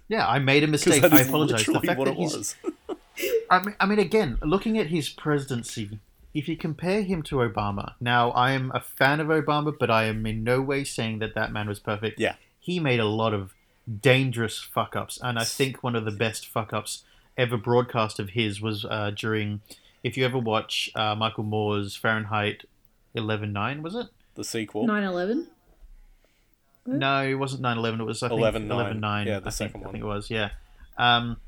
Yeah, I made a mistake. I apologize. The fact what that it was. I mean, I mean, again, looking at his presidency, if you compare him to Obama, now I am a fan of Obama, but I am in no way saying that that man was perfect. Yeah. He made a lot of dangerous fuck ups, and I think one of the best fuck ups ever broadcast of his was uh, during, if you ever watch uh, Michael Moore's Fahrenheit 11.9, was it? The sequel. 9 11? No, it wasn't 9/11. It was I think 11/9. 11/9. Yeah, the I think, second I one. think it was. Yeah. Um,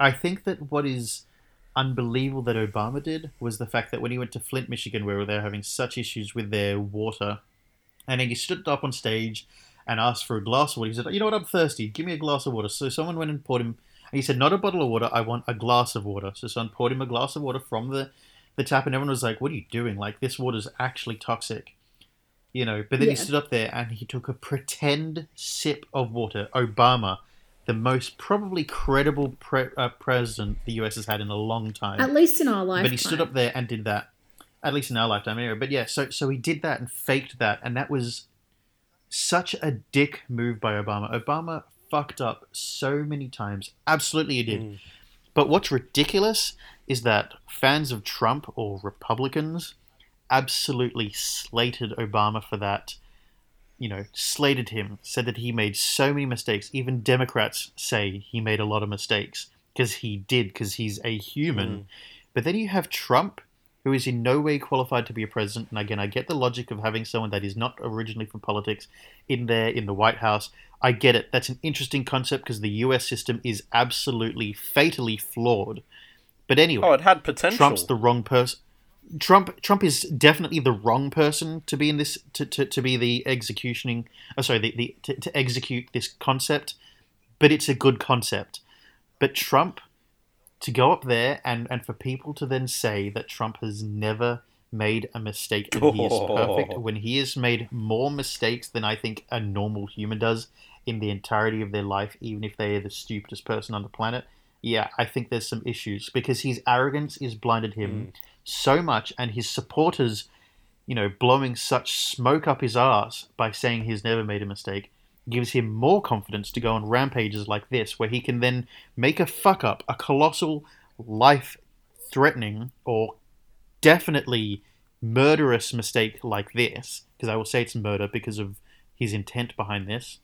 I think that what is unbelievable that Obama did was the fact that when he went to Flint, Michigan, where they were having such issues with their water, and then he stood up on stage and asked for a glass of water. He said, "You know what? I'm thirsty. Give me a glass of water." So someone went and poured him. And he said, "Not a bottle of water. I want a glass of water." So someone poured him a glass of water from the the tap, and everyone was like, "What are you doing? Like this water's actually toxic." You know, but then he stood up there and he took a pretend sip of water. Obama, the most probably credible pre- uh, president the US has had in a long time. At least in our lifetime. But he stood up there and did that. At least in our lifetime, anyway. But yeah, so so he did that and faked that, and that was such a dick move by Obama. Obama fucked up so many times. Absolutely, he did. Mm. But what's ridiculous is that fans of Trump or Republicans absolutely slated Obama for that. You know, slated him, said that he made so many mistakes. Even Democrats say he made a lot of mistakes because he did, because he's a human. Mm. But then you have Trump, who is in no way qualified to be a president. And again, I get the logic of having someone that is not originally from politics in there in the White House. I get it. That's an interesting concept because the U.S. system is absolutely fatally flawed. But anyway, Oh, it had potential. Trump's the wrong person. Trump Trump is definitely the wrong person to be in this to, to, to be the executioning oh sorry the, the to, to execute this concept, but it's a good concept. But Trump to go up there and, and for people to then say that Trump has never made a mistake and he is perfect when he has made more mistakes than I think a normal human does in the entirety of their life, even if they are the stupidest person on the planet. Yeah, I think there's some issues because his arrogance is blinded him mm. so much, and his supporters, you know, blowing such smoke up his ass by saying he's never made a mistake, gives him more confidence to go on rampages like this, where he can then make a fuck up, a colossal, life threatening, or definitely murderous mistake like this, because I will say it's murder because of his intent behind this.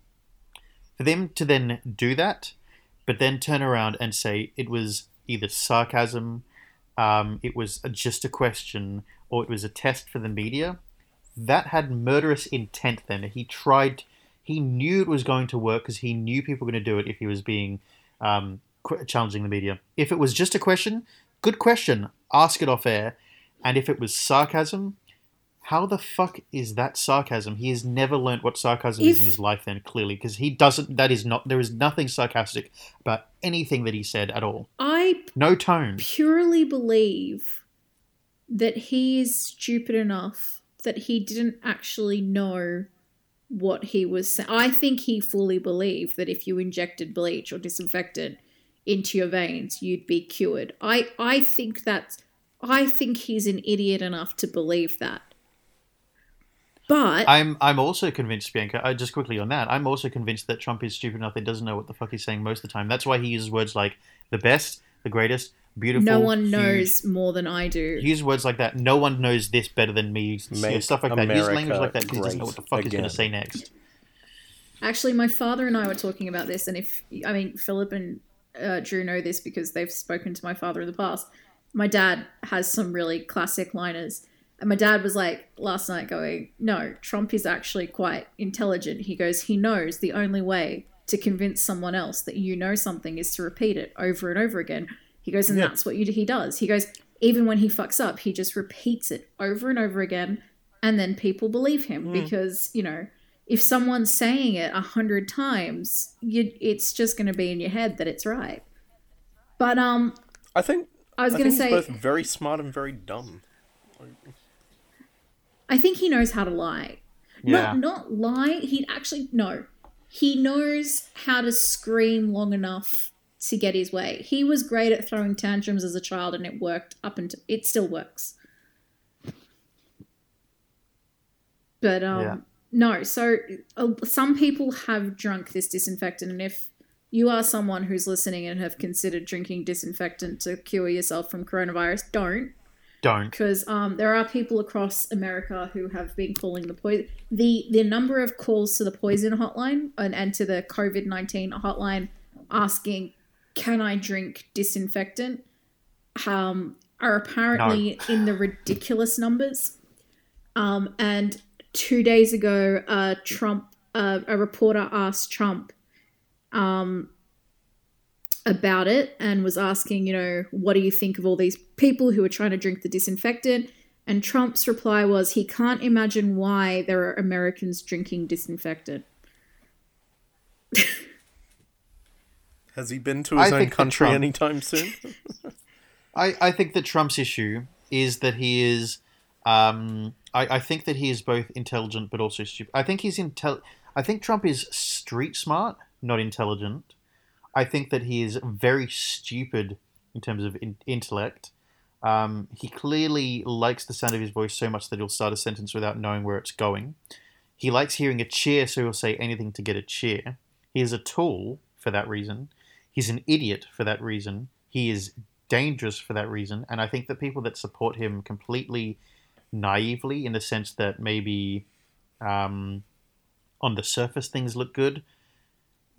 For them to then do that, but then turn around and say it was either sarcasm, um, it was just a question, or it was a test for the media, that had murderous intent then. He tried, he knew it was going to work because he knew people were going to do it if he was being um, qu- challenging the media. If it was just a question, good question, ask it off air. And if it was sarcasm, how the fuck is that sarcasm? He has never learnt what sarcasm is in his life then, clearly, because he doesn't, that is not, there is nothing sarcastic about anything that he said at all. I No tone. purely believe that he is stupid enough that he didn't actually know what he was saying. I think he fully believed that if you injected bleach or disinfectant into your veins, you'd be cured. I I think that's I think he's an idiot enough to believe that. But I'm I'm also convinced, Bianca. Uh, just quickly on that, I'm also convinced that Trump is stupid enough that he doesn't know what the fuck he's saying most of the time. That's why he uses words like the best, the greatest, beautiful. no one huge. knows more than I do. Use words like that. No one knows this better than me. you Make stuff like that. He uses language like that because he doesn't know what the fuck he's going to say next. Actually, my father and I were talking about this, and if I mean Philip and uh, Drew know this because they've spoken to my father in the past. My dad has some really classic liners, and my dad was like last night going, "No, Trump is actually quite intelligent." He goes, "He knows the only way to convince someone else that you know something is to repeat it over and over again." He goes, and Yeah. that's what you, he does. He goes, even when he fucks up, he just repeats it over and over again, and then people believe him because you know if someone's saying it a hundred times, you, it's just going to be in your head that it's right. But um, I think I was going to say, he's both very smart and very dumb. I think he knows how to lie. Yeah. Not not lie. He actually no. He knows how to scream long enough to get his way. He was great at throwing tantrums as a child, and it worked up until it still works. But um, Yeah. no. So uh, some people have drunk this disinfectant, and if you are someone who's listening and have considered drinking disinfectant to cure yourself from coronavirus, don't Don't. because um, there are people across America who have been calling the poison. The the number of calls to the poison hotline and, and to the COVID nineteen hotline asking, "Can I drink disinfectant?" Um, are apparently in the ridiculous numbers. Um, and two days ago, uh, Trump, uh, a reporter asked Trump, um, about it and was asking, you know, what do you think of all these people who are trying to drink the disinfectant? And Trump's reply was he can't imagine why there are Americans drinking disinfectant. Has he been to I his own country Trump- anytime soon? I, I think that Trump's issue is that he is. Um, I, I think that he is both intelligent but also stupid. I think he's intel. I think Trump is street smart, not intelligent. I think that he is very stupid in terms of in- intellect. Um, he clearly likes the sound of his voice so much that he'll start a sentence without knowing where it's going. He likes hearing a cheer, so he'll say anything to get a cheer. He is a tool for that reason. He's an idiot for that reason. He is dangerous for that reason. And I think that people that support him completely naively, in the sense that maybe um, on the surface things look good,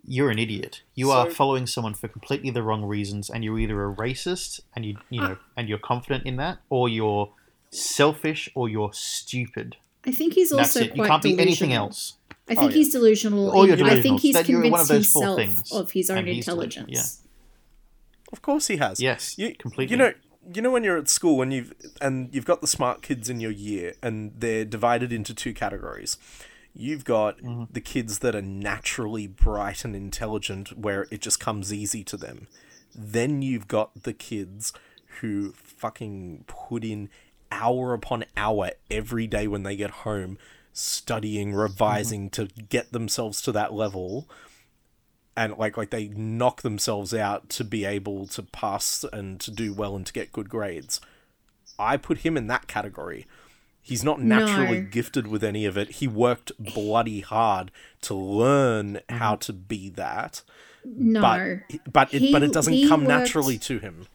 you're an idiot. You are following someone for completely the wrong reasons, and you're either a racist and you you know and you're confident in that, or you're selfish or you're stupid. I think he's That's also it. quite You can't be anything else. I think Oh, yeah. he's delusional. Or you're I think he's That one convinced of those four himself things, of his own and he's delusional, intelligence. Of course he has. Yes, you, completely. You know, you know when you're at school and you've and you've got the smart kids in your year and they're divided into two categories. You've got Mm-hmm. the kids that are naturally bright and intelligent where it just comes easy to them. Then you've got the kids who fucking put in hour upon hour every day when they get home studying, revising to get themselves to that level and like like they knock themselves out to be able to pass and to do well and to get good grades. I put him in that category. He's not naturally No. gifted with any of it. He worked bloody hard to learn Mm-hmm. how to be that, No, but but it but it doesn't come worked- naturally to him.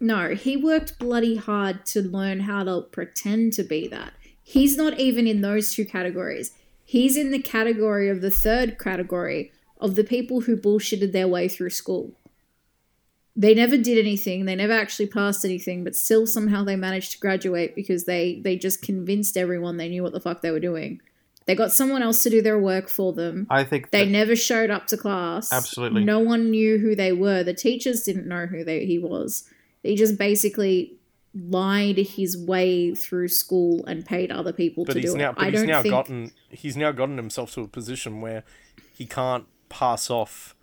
no, he worked bloody hard to learn how to pretend to be that. He's not even in those two categories. He's in the category of the third category of the people who bullshitted their way through school. They never did anything. They never actually passed anything, but still somehow they managed to graduate because they they just convinced everyone they knew what the fuck they were doing. They got someone else to do their work for them. I think They never showed up to class. Absolutely. No one knew who they were. The teachers didn't know who they, he was. He just basically lied his way through school and paid other people But to he's do now it. but I he's don't now think gotten he's now gotten himself to a position where he can't pass off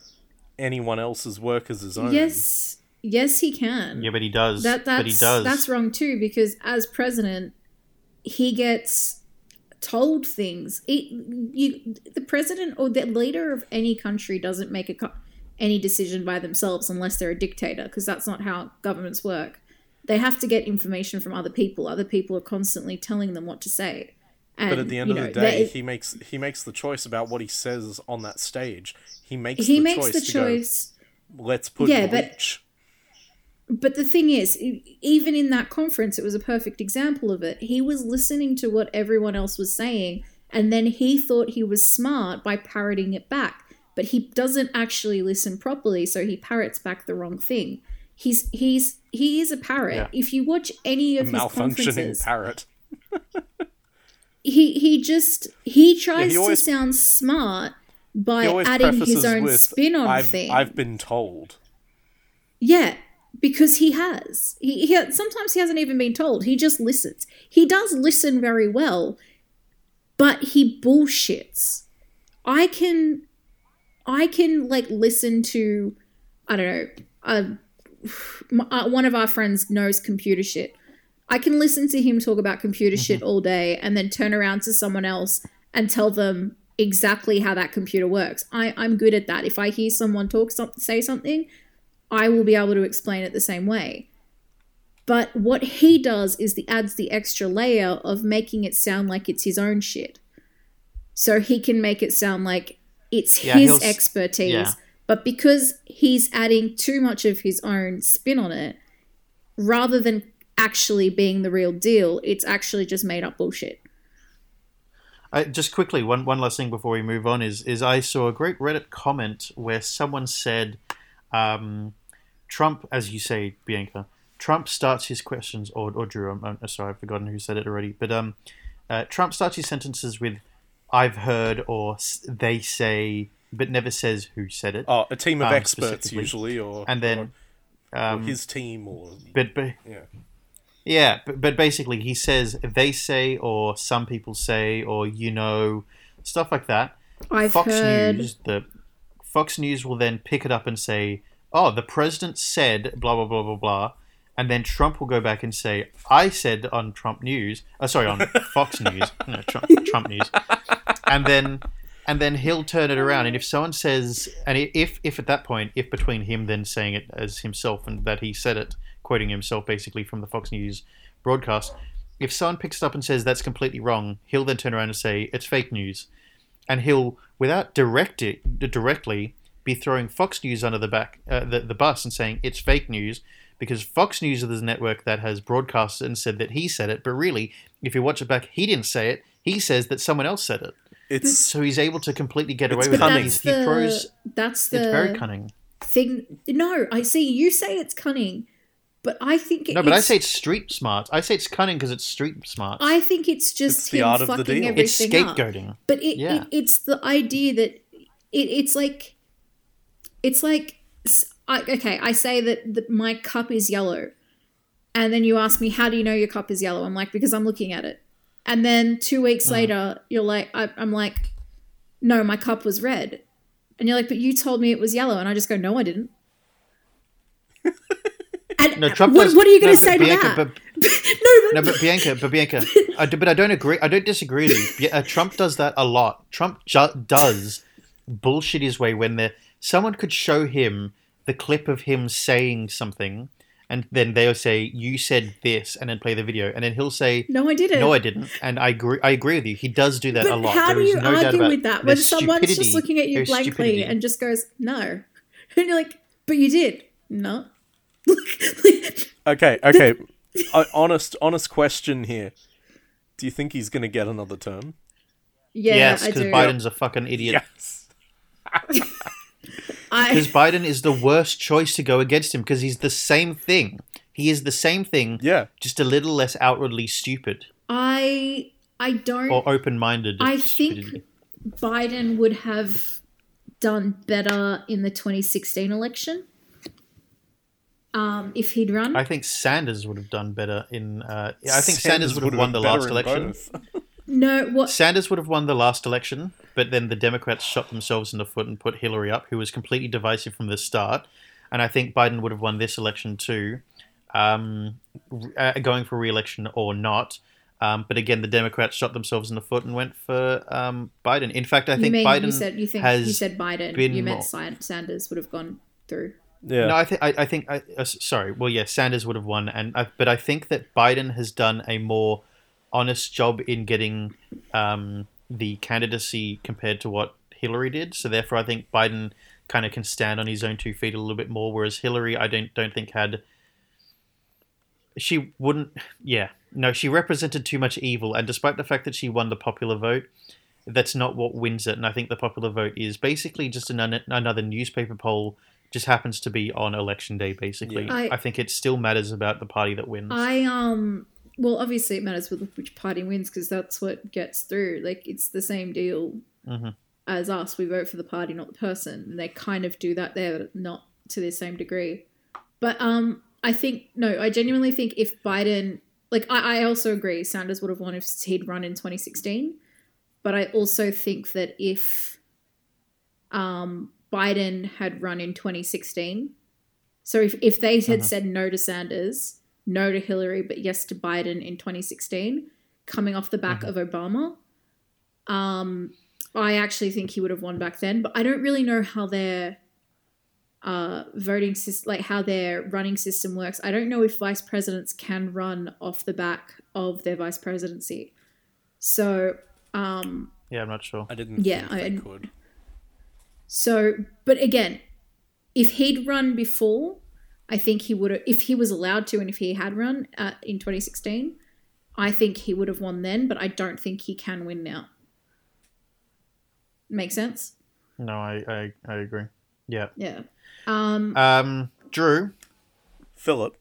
anyone else's work as his own. Yes, yes, he can. yeah, but he does. that that's but he does. that's wrong too because as president, he gets told things. It, you, the president or the leader of any country doesn't make a co- any decision by themselves unless they're a dictator because that's not how governments work. They have to get information from other people. Other people are constantly telling them what to say. And, But at the end of know, the day, he makes he makes the choice about what he says on that stage. He makes he the makes choice the choice. go, let's put Yeah, but- bleach. But the thing is, even in that conference, it was a perfect example of it. He was listening to what everyone else was saying, and then he thought he was smart by parroting it back. But he doesn't actually listen properly, so he parrots back the wrong thing. He's he's he is a parrot. Yeah. If you watch any of his malfunctioning parrot. he he just he tries he always- to sound smart by adding his own with, spin on I've, things. I've been told. Yeah, because he has. He, he sometimes he hasn't even been told. He just listens. He does listen very well, but he bullshits. I can, I can like listen to, I don't know, uh, Uh, one of our friends knows computer shit. I can listen to him talk about computer shit mm-hmm. all day and then turn around to someone else and tell them exactly how that computer works. I, I'm good at that. If I hear someone talk some, say something, I will be able to explain it the same way. But what he does is the adds the extra layer of making it sound like it's his own shit. So he can make it sound like it's Yeah, his expertise. yeah. But because he's adding too much of his own spin on it, rather than actually being the real deal, it's actually just made up bullshit. I, just quickly, one one last thing before we move on is is I saw a great Reddit comment where someone said, um, "Trump, as you say, Bianca, Trump starts his questions or or Drew. I'm, I'm sorry, I've forgotten who said it already, but um, uh, Trump starts his sentences with, "I've heard" or "They say," but never says who said it. Oh, a team of Um, experts usually, or and then, or, or um, his team, or but but yeah. Yeah, but, but basically he says they say or some people say or you know stuff like that. I've Fox heard. News the Fox News will then pick it up and say, "Oh, the president said blah blah blah blah blah." And then Trump will go back and say, "I said on Trump News, oh, sorry, on Fox News, no, Trump, Trump News," and then and then he'll turn it around. And if someone says, and if if at that point, if between him then saying it as himself and that he said it, quoting himself basically from the Fox News broadcast, if someone picks it up and says that's completely wrong, he'll then turn around and say it's fake news, and he'll without direct it, directly be throwing Fox News under the back uh, the the bus and saying it's fake news. Because Fox News is the network that has broadcast and said that he said it, but really, if you watch it back, he didn't say it. He says that someone else said it. It's So he's able to completely get away with it. cunning. He's- That's He the, throws. that's the It's very cunning. thing. No, I see. You say it's cunning. But I think No, but I say it's street smart. I say it's cunning because it's street smart. I think it's just It's the him art of the deal. everything it's up. scapegoating. But it, Yeah. it it's the idea that it, it's like it's like s- I, okay, I say that the, my cup is yellow, and then you ask me how do you know your cup is yellow? I'm like because I'm looking at it, and then two weeks Uh-huh. later you're like I, I'm like, no, my cup was red, and you're like, but you told me it was yellow, and I just go, no, I didn't. And No, Trump what, does- what are you going no, to say but to Bianca, that? but- no, No, but Bianca, but Bianca, I but I don't agree. I don't disagree with you. Uh, Trump does that a lot. Trump ju- does bullshit his way when there someone could show him the clip of him saying something, and then they'll say, "You said this," and then play the video, and then he'll say, no, I didn't. "No, I didn't." And I agree. I agree with you. He does do that But a lot. how There do you no argue with that when someone's just looking at you blankly stupidity. and just goes, no? And you're like, but you did. No. Okay, okay. honest, honest question here. Do you think he's gonna get another term? yeah, yes, because. Biden's a fucking idiot. Yes. I, Because Biden is the worst choice to go against him because he's the same thing. He is the same thing, Yeah. just a little less outwardly stupid I, I don't. or open-minded. I think Biden would have done better in the 2016 election. Um, if he'd run, I think Sanders would have done better in. Uh, I think Sanders, would have would've won the last in election. both. no. What? Sanders would have won the last election, but then the Democrats shot themselves in the foot and put Hillary up, who was completely divisive from the start. And I think Biden would have won this election too, um, uh, going for re-election or not. Um, but again, the Democrats shot themselves in the foot and went for um, Biden. In fact, I you think mean Biden you said you think has you said Biden? been You meant more- Sanders would have gone through. Yeah. No, I think I, I think I, uh, sorry. Well, yeah, Sanders would have won, and I, but I think that Biden has done a more honest job in getting um, the candidacy compared to what Hillary did. So therefore, I think Biden kind of can stand on his own two feet a little bit more, whereas Hillary, I don't don't think had. She wouldn't. Yeah, no, she represented too much evil, and despite the fact that she won the popular vote, that's not what wins it. And I think the popular vote is basically just an, another newspaper poll just happens to be on election day basically Yeah. I- I, think it still matters about the party that wins I um well obviously it matters with which party wins because that's what gets through. Like it's the same deal Mhm. as us. We vote for the party, not the person. And they kind of do that there, but not to the same degree. But um I think no, I genuinely think if Biden like I, I also agree Sanders would have won if he'd run in 2016. But I also think that if um Biden had run in 2016, so if, if they had Mhm. said no to Sanders, no to Hillary, but yes to Biden in 2016, coming off the back Mhm. of Obama, um, I actually think he would have won back then. But I don't really know how their uh, voting system, like how their running system works. I don't know if vice presidents can run off the back of their vice presidency. So, um, yeah i'm not sure I didn't Yeah, think they I- could. So, but again, if he'd run before, I think he would have, if he was allowed to, and if he had run at, in 2016, I think he would have won then, but I don't think he can win now. Make sense? no i i, I agree. Yeah. Yeah. Um, um drew? Philip,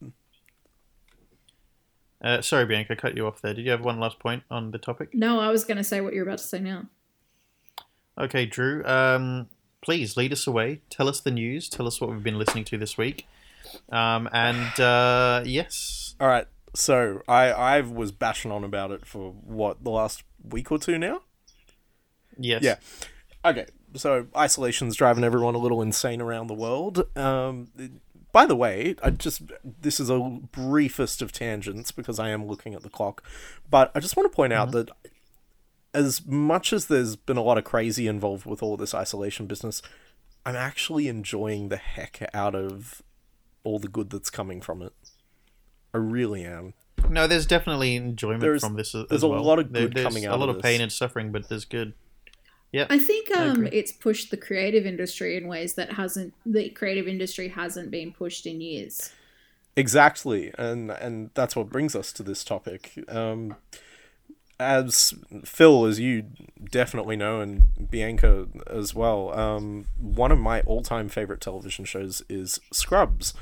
uh, sorry bianca I cut you off there. Did you have one last point on the topic? No, I was going to say what you're about to say now. okay drew um please lead us away. Tell us the news. Tell us what we've been listening to this week um and uh yes all right. So I I was bashing on about it for what the last week or two now. yes Yeah. Okay. So isolation's driving everyone a little insane around the world. Um, by the way, I just this is a briefest of tangents because I am looking at the clock, but I just want to point out that as much as there's been a lot of crazy involved with all this isolation business, I'm actually enjoying the heck out of all the good that's coming from it. I really am. no there's definitely enjoyment There's- from this as there's as a lot of good there's coming out. a lot of of pain this. and suffering but there's good Yeah, I think um, agree. it's pushed the creative industry in ways that hasn't, the creative industry hasn't been pushed in years. Exactly, and and that's what brings us to this topic. Um, as Phil, as you definitely know, and Bianca as well, um, one of my all-time favorite television shows is Scrubs.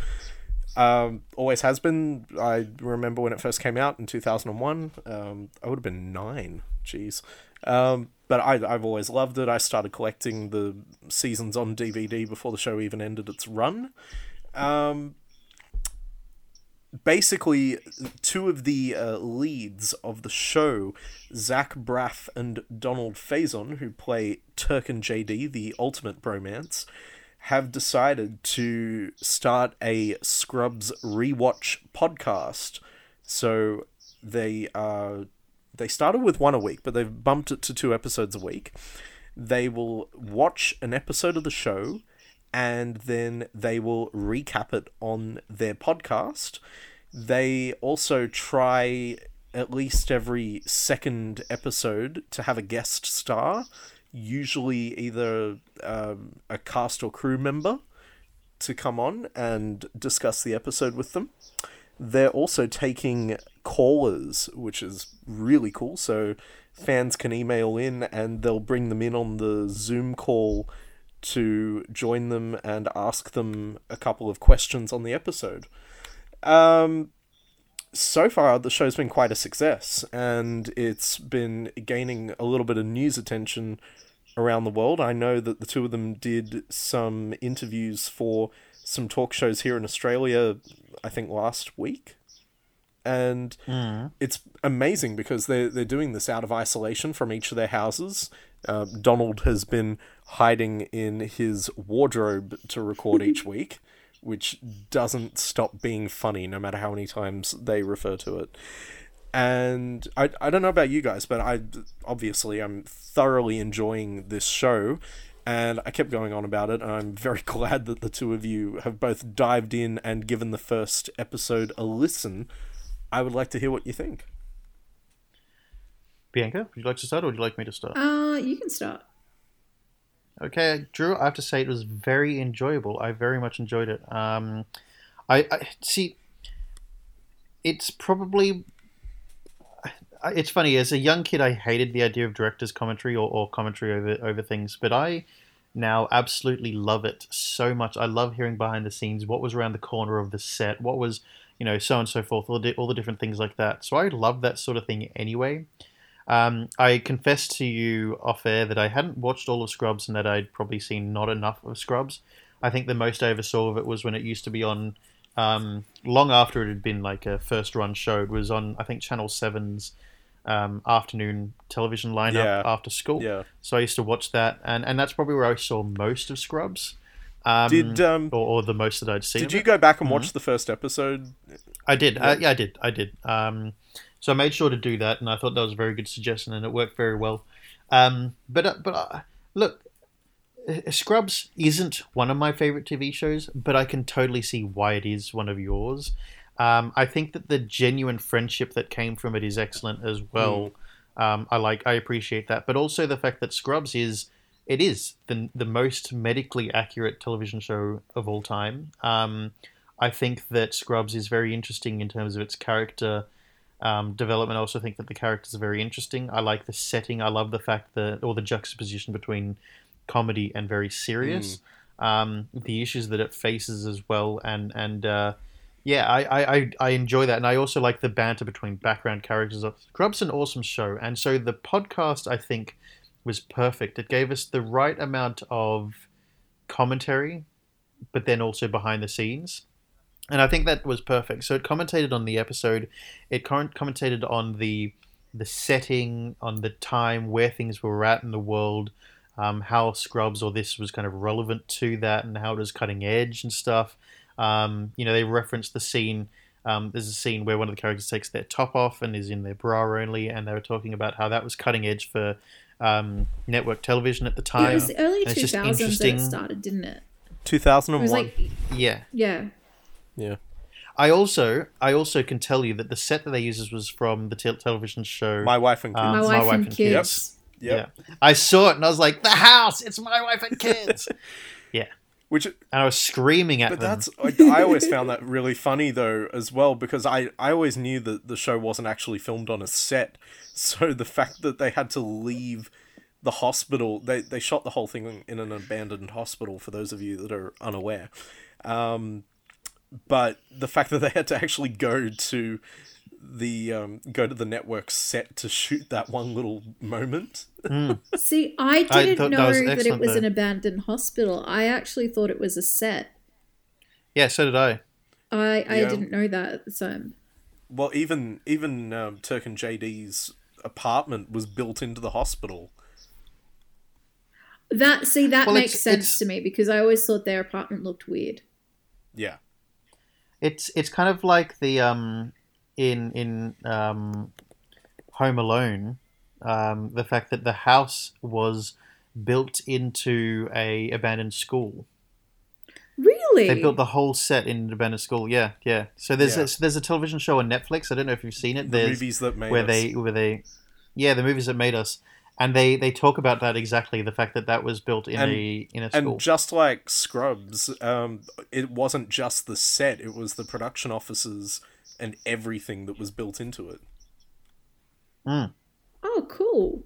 Um, always has been. I remember when it first came out in 2001. Um, I would have been nine. Jeez. Um, but I, I've always loved it. I started collecting the seasons on DVD before the show even ended its run. Um, basically, two of the uh, leads of the show, Zach Braff and Donald Faison, who play Turk and JD, the ultimate bromance, have decided to start a Scrubs rewatch podcast. So they uh, they started with one a week, but they've bumped it to two episodes a week. They will watch an episode of the show and then they will recap it on their podcast. They also try at least every second episode to have a guest star, usually either um, a cast or crew member, to come on and discuss the episode with them. They're also taking callers, which is really cool. So fans can email in and they'll bring them in on the Zoom call to join them and ask them a couple of questions on the episode. Um, so far, the show's been quite a success, and it's been gaining a little bit of news attention around the world. I know that the two of them did some interviews for some talk shows here in Australia, I think last week. And it's amazing because they're, they're doing this out of isolation from each of their houses. Uh, Donald has been hiding in his wardrobe to record each week, which doesn't stop being funny no matter how many times they refer to it. And I, I don't know about you guys, but I obviously I'm thoroughly enjoying this show, and I kept going on about it. And I'm very glad that the two of you have both dived in and given the first episode a listen. I would like to hear what you think. Bianca, would you like to start or would you like me to start? Uh, you can start. Okay, Drew, I have to say it was very enjoyable. I very much enjoyed it. Um, I, I see. It's probably. It's funny. As a young kid, I hated the idea of director's commentary or, or commentary over over things, but I now absolutely love it so much. I love hearing behind the scenes, what was around the corner of the set, what was you know so and so forth, all the all the different things like that. So I love that sort of thing anyway. Um, I confessed to you off air that I hadn't watched all of Scrubs and that I'd probably seen not enough of Scrubs. I think the most I ever saw of it was when it used to be on, um, long after it had been like a first run show. It was on, I think, Channel 7's um, afternoon television lineup Yeah. after school. Yeah. So I used to watch that, and, and that's probably where I saw most of Scrubs. Um, Did um, or, or the most that I'd seen. did you go back and watch the first episode? I did. Uh, yeah, I did. I did. Um, so I made sure to do that, and I thought that was a very good suggestion, and it worked very well. Um, but uh, but uh, look, uh, Scrubs isn't one of my favorite TV shows, but I can totally see why it is one of yours. Um, I think that the genuine friendship that came from it is excellent as well. Um, I like, I appreciate that, but also the fact that Scrubs is, it is the the most medically accurate television show of all time. Um, I think that Scrubs is very interesting in terms of its character um, development. I also think that the characters are very interesting. I like the setting. I love the fact that, or the juxtaposition between comedy and very serious. Um, the issues that it faces as well, and and uh, yeah, I, I, I- enjoy that, and I also like the banter between background characters. Scrubs an awesome show, and so the podcast I think was perfect. It gave us the right amount of commentary, but then also behind the scenes. And I think that was perfect. So it commentated on the episode, it com- commentated on the the setting, on the time, where things were at in the world, um, how Scrubs or this was kind of relevant to that, and how it was cutting edge and stuff. Um, you know, they referenced the scene. Um, there's a scene where one of the characters takes their top off and is in their bra only, and they were talking about how that was cutting edge for um, network television at the time. It was the early And it's two just thousands that it started, didn't it? Two thousand It was like Yeah, yeah. Yeah. I also I also can tell you that the set that they uses was from the tel television show. My wife and kids. Um, My My wife, Wife and and kids. yep. Yeah, I saw it and I was like, "The house! It's my wife and kids!" yeah. Which and I was screaming at But them. that's I, I always found that really funny though as well because I I always knew that the show wasn't actually filmed on a set, so the fact that they had to leave the hospital they they shot the whole thing in an abandoned hospital for those of you that are unaware, um, but the fact that they had to actually go to the um, go to the network set to shoot that one little moment. See, I I didn't thought that know was that, it was though. an abandoned hospital. I actually thought it was a set. Yeah, so did I. I, I Yeah. didn't know that at the time. Well, even even um, Turk and JD's apartment was built into the hospital. That see that Well, makes it's- sense it's- to me because I always thought their apartment looked weird. Yeah, It's it's kind of like the um in in um Home Alone, um, the fact that the house was built into a abandoned school. Really? They built the whole set in an abandoned school. Yeah, yeah. So there's Yeah. a, there's a television show on Netflix. I don't know if you've seen it. the movies that made where us. they where they yeah the movies that made us and they they talk about that exactly the fact that that was built in And- a in a school. And just like Scrubs, um, it wasn't just the set; it was the production offices and everything that was built into it. oh, cool.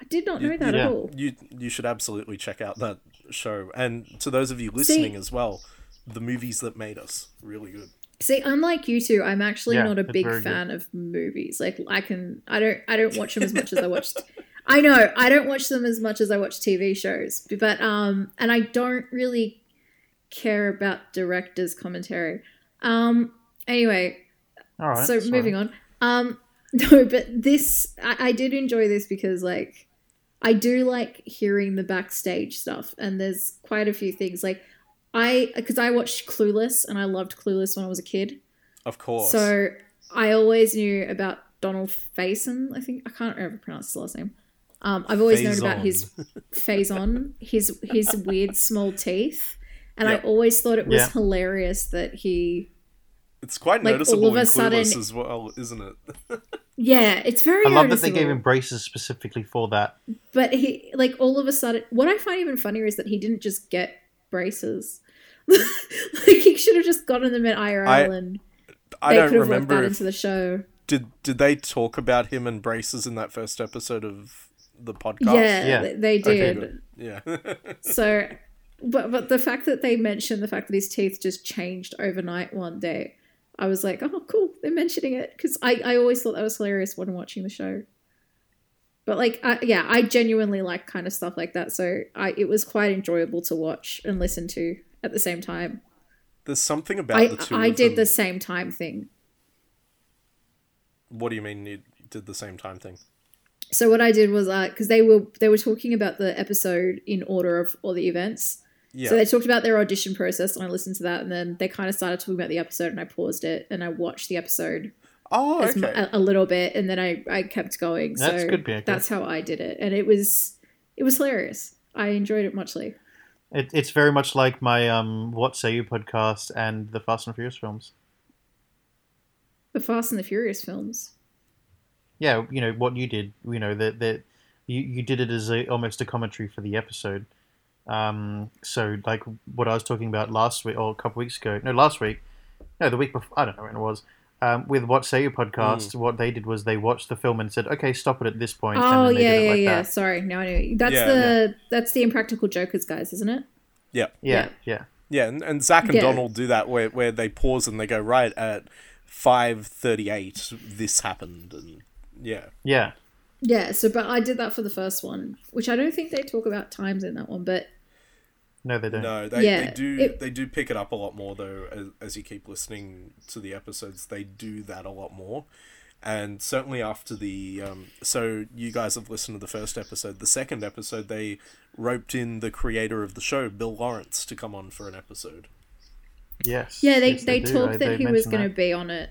I did not know You- that yeah. at all. You you should absolutely check out that show. And to those of you listening as well, the movies that made us really good. See, unlike you two, I'm actually Yeah, not a big very good. fan of movies. Like I can I don't I don't watch them as much as I watched I know, I don't watch them as much as I watch TV shows. But um and I don't really care about directors' commentary. Um anyway, All right. so moving on. Um no, but this I, I did enjoy this because like I do like hearing the backstage stuff and there's quite a few things like I because I watched Clueless and I loved Clueless when I was a kid. Of course. So I always knew about Donald Faison. I think I can't ever pronounce his last name. Um, I've always known about his Faison, his his weird small teeth, and Yep. I always thought it was Yeah. hilarious that he. it's quite like, noticeable all of in a sudden- Clueless as well, isn't it? Yeah, it's very. I love that they gave him braces specifically for that. But he like all of a sudden what I find even funnier is that he didn't just get braces. like he should have just gotten them at IRL I- and I they don't could have remember that if into the show. did did they talk about him and braces in that first episode of the podcast? Yeah, Yeah. they- they Okay, did. Yeah. so but but the fact that they mentioned the fact that his teeth just changed overnight one day, I was like, oh cool, they're mentioning it because I I always thought that was hilarious when watching the show. But like, I, yeah, I genuinely like kind of stuff like that. So I it was quite enjoyable to watch and listen to at the same time. There's something about I the two I of did them. the same time thing. What do you mean you did the same time thing? So what I did was because they were they were talking about the episode in order of all the events. Yeah. So they talked about their audition process, and I listened to that, and then they kind of started talking about the episode, and I paused it, and I watched the episode oh, okay. a, a little bit, and then I, I kept going. That's so good, Bianca. That's how I did it, and it was it was hilarious. I enjoyed it muchly. It, it's very much like my um, "What Say You" podcast and the Fast and Furious films. The Fast and the Furious films. Yeah, you know what you did. You know that that you, you did it as a, almost a commentary for the episode. Um, so like what I was talking about last week or a couple weeks ago. No, last week. No, the week before. I don't know when it was. Um, with What Say You podcast, Mm. what they did was they watched the film and said, "Okay, stop it at this point." and Oh then they yeah, did it yeah, like yeah. that. Sorry, now I know. That's Yeah, the that's the Impractical Jokers guys, isn't it? yeah. Yeah, yeah. Yeah, and, and Zach and Yeah. Donald do that where, where they pause and they go, right, at 5.38, this happened. And yeah. Yeah. Yeah. So, but I did that for the first one, which I don't think they talk about times in that one, but No, they don't. No, they, Yeah, they do it- they do pick it up a lot more though as, as you keep listening to the episodes. They do that a lot more, and certainly after the um, so you guys have listened to the first episode. The second episode, they roped in the creator of the show, Bill Lawrence, to come on for an episode. Yes. yeah, they yes, they, do. talked that they he was going to be on it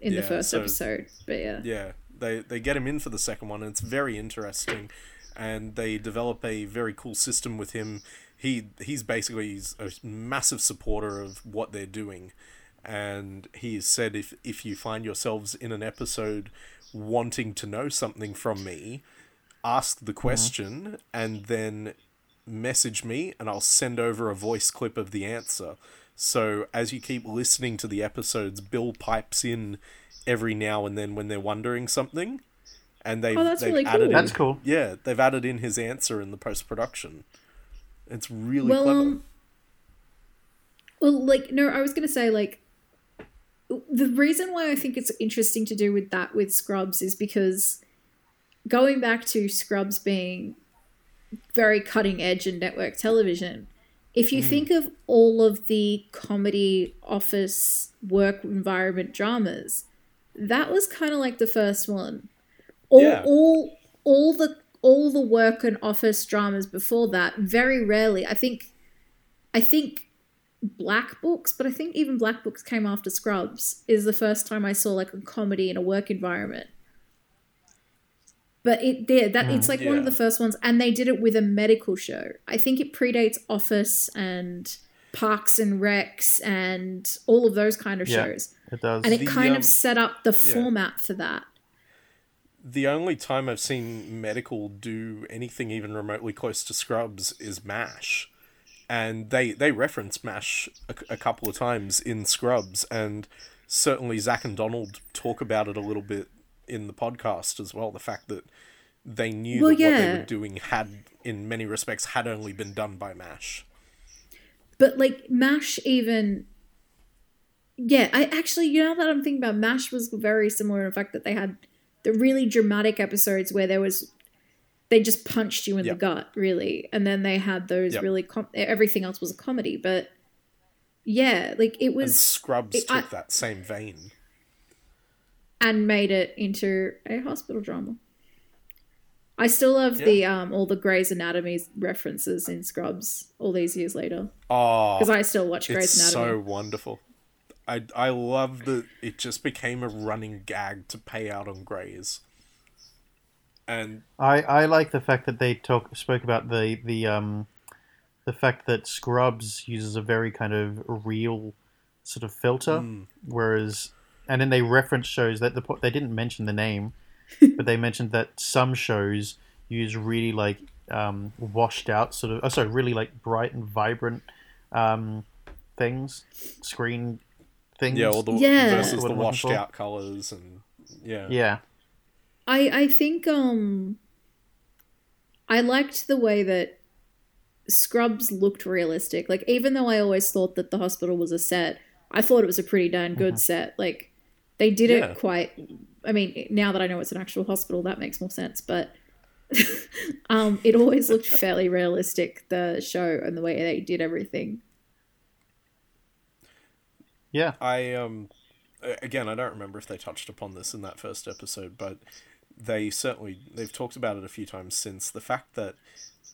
in the first so- episode, but yeah. Yeah, they they get him in for the second one, and it's very interesting. And they develop a very cool system with him. He he's basically he's a massive supporter of what they're doing, and he has said if if you find yourselves in an episode wanting to know something from me, ask the mm-hmm. question and then message me, and I'll send over a voice clip of the answer. So as you keep listening to the episodes, Bill pipes in every now and then when they're wondering something, and they've Oh, that's they've really added cool. in, That's cool. Yeah, they've added in his answer in the post production. It's really Well, clever. um, Well, like no, I was gonna say like the reason why I think it's interesting to do with that with Scrubs is because going back to Scrubs being very cutting edge in network television, if you hmm. think of all of the comedy office work environment dramas, that was kind of like the first one. All Yeah. all all the all the work and office dramas before that, very rarely. I think I think Black Books, but I think even Black Books came after Scrubs, is the first time I saw like a comedy in a work environment. But it yeah, that it's like one of the first ones, and they did it with a medical show. I think it predates Office and Parks and Recs and all of those kind of Yeah. shows. It does. And it The, kind um, of set up the yeah. format for that. The only time I've seen medical do anything even remotely close to Scrubs is MASH. And they, they reference MASH a, a couple of times in Scrubs, and certainly Zach and Donald talk about it a little bit in the podcast as well. The fact that they knew Well, that what they were doing had, in many respects, had only been done by MASH. But like MASH even Yeah, I actually you know that I'm thinking about MASH was very similar in the fact that they had the really dramatic episodes where there was they just punched you in Yep. the gut, really. And then they had those Yep. really com- everything else was a comedy, but yeah, like it And was Scrubs it- took I- that same vein. And made it into a hospital drama. I still love the um all the Grey's Anatomy references in Scrubs all these years later Oh, because I still watch Grey's it's Anatomy. so wonderful. I I love that it just became a running gag to pay out on Greys. And I, I like the fact that they talk spoke about the the um the fact that Scrubs uses a very kind of real sort of filter, Mm. whereas and then they reference shows that the they didn't mention the name, but they mentioned that some shows use really like um, washed out sort of oh sorry really like bright and vibrant um, things screen things yeah, all the Yeah. versus What the washed out colors and yeah. yeah I I think um I liked the way that Scrubs looked realistic. Like even though I always thought that the hospital was a set, I thought it was a pretty darn good set. Like they did Yeah. it quite I mean, now that I know it's an actual hospital, that makes more sense, but um it always looked fairly realistic the show and the way they did everything. yeah I um again I don't remember if they touched upon this in that first episode, but they certainly they've talked about it a few times since the fact that